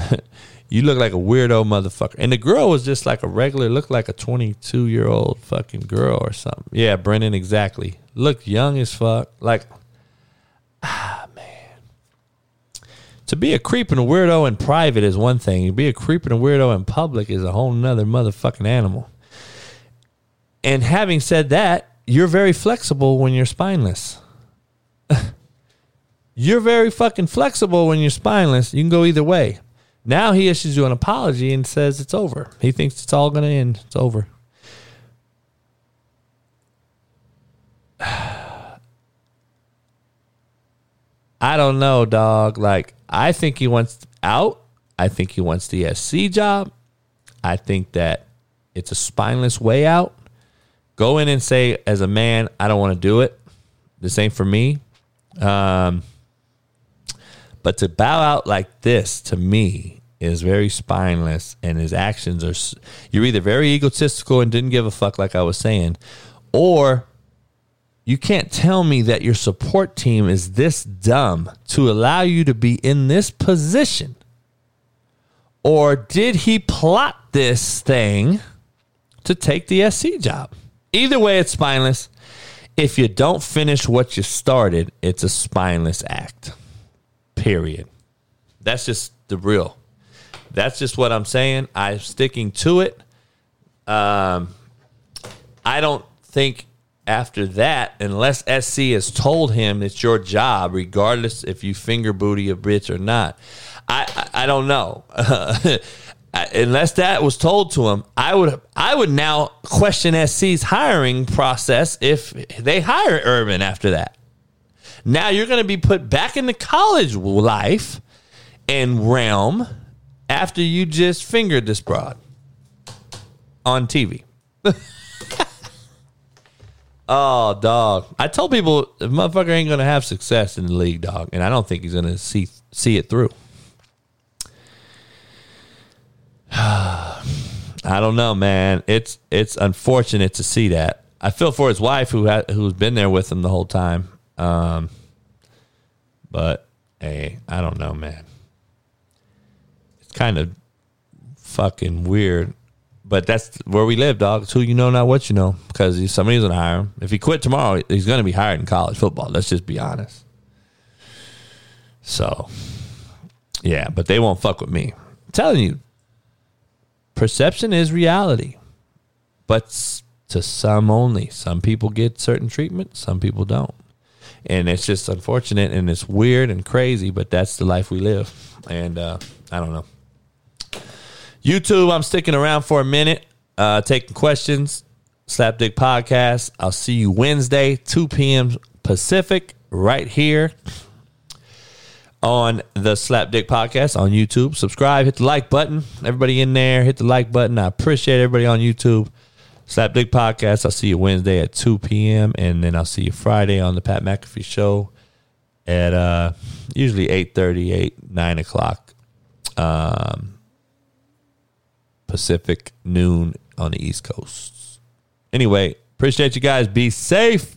You look like a weirdo motherfucker. And the girl was just like a regular, looked like a 22 year old fucking girl or something. Yeah, Brennan, exactly. Looked young as fuck. Like, ah, man. To be a creep and a weirdo in private is one thing. To be a creep and a weirdo in public is a whole nother motherfucking animal. And having said that, you're very flexible when you're spineless. you're very fucking flexible when you're spineless. You can go either way. Now he issues you an apology and says it's over. He thinks it's all going to end. It's over. I don't know, dog. Like, I think he wants out. I think he wants the SC job. I think that it's a spineless way out. Go in and say, as a man, I don't want to do it. This ain't for me. Um, but to bow out like this to me is very spineless, and his actions are. You're either very egotistical and didn't give a fuck, like I was saying, or you can't tell me that your support team is this dumb to allow you to be in this position. Or did he plot this thing to take the SC job? Either way, it's spineless. If you don't finish what you started, it's a spineless act. Period. That's just the real. That's just what I'm saying. I'm sticking to it. Um, I don't think after that, unless SC has told him it's your job, regardless if you finger booty a bitch or not. I I, I don't know. unless that was told to him, I would I would now question SC's hiring process if they hire Urban after that. Now you're going to be put back in the college life and realm after you just fingered this broad on TV. oh, dog! I told people the motherfucker ain't gonna have success in the league, dog, and I don't think he's gonna see see it through. I I don't know, man. It's it's unfortunate to see that. I feel for his wife who ha- who's been there with him the whole time. Um, but hey, I don't know, man. It's kind of fucking weird. But that's where we live, dog. It's who you know, not what you know. Because somebody's gonna hire him. If he quit tomorrow, he's gonna be hired in college football. Let's just be honest. So, yeah, but they won't fuck with me. I'm telling you, perception is reality, but to some only. Some people get certain treatment, some people don't. And it's just unfortunate and it's weird and crazy, but that's the life we live. And uh, I don't know. YouTube, I'm sticking around for a minute, uh, taking questions. Slapdick Podcast. I'll see you Wednesday, 2 p.m. Pacific, right here on the Slapdick Podcast on YouTube. Subscribe, hit the like button. Everybody in there, hit the like button. I appreciate everybody on YouTube. Slapdick Podcast. I'll see you Wednesday at 2 p.m. And then I'll see you Friday on the Pat McAfee Show at uh, usually 8.30, 8, 9 o'clock um, Pacific, noon on the East Coast. Anyway, appreciate you guys. Be safe.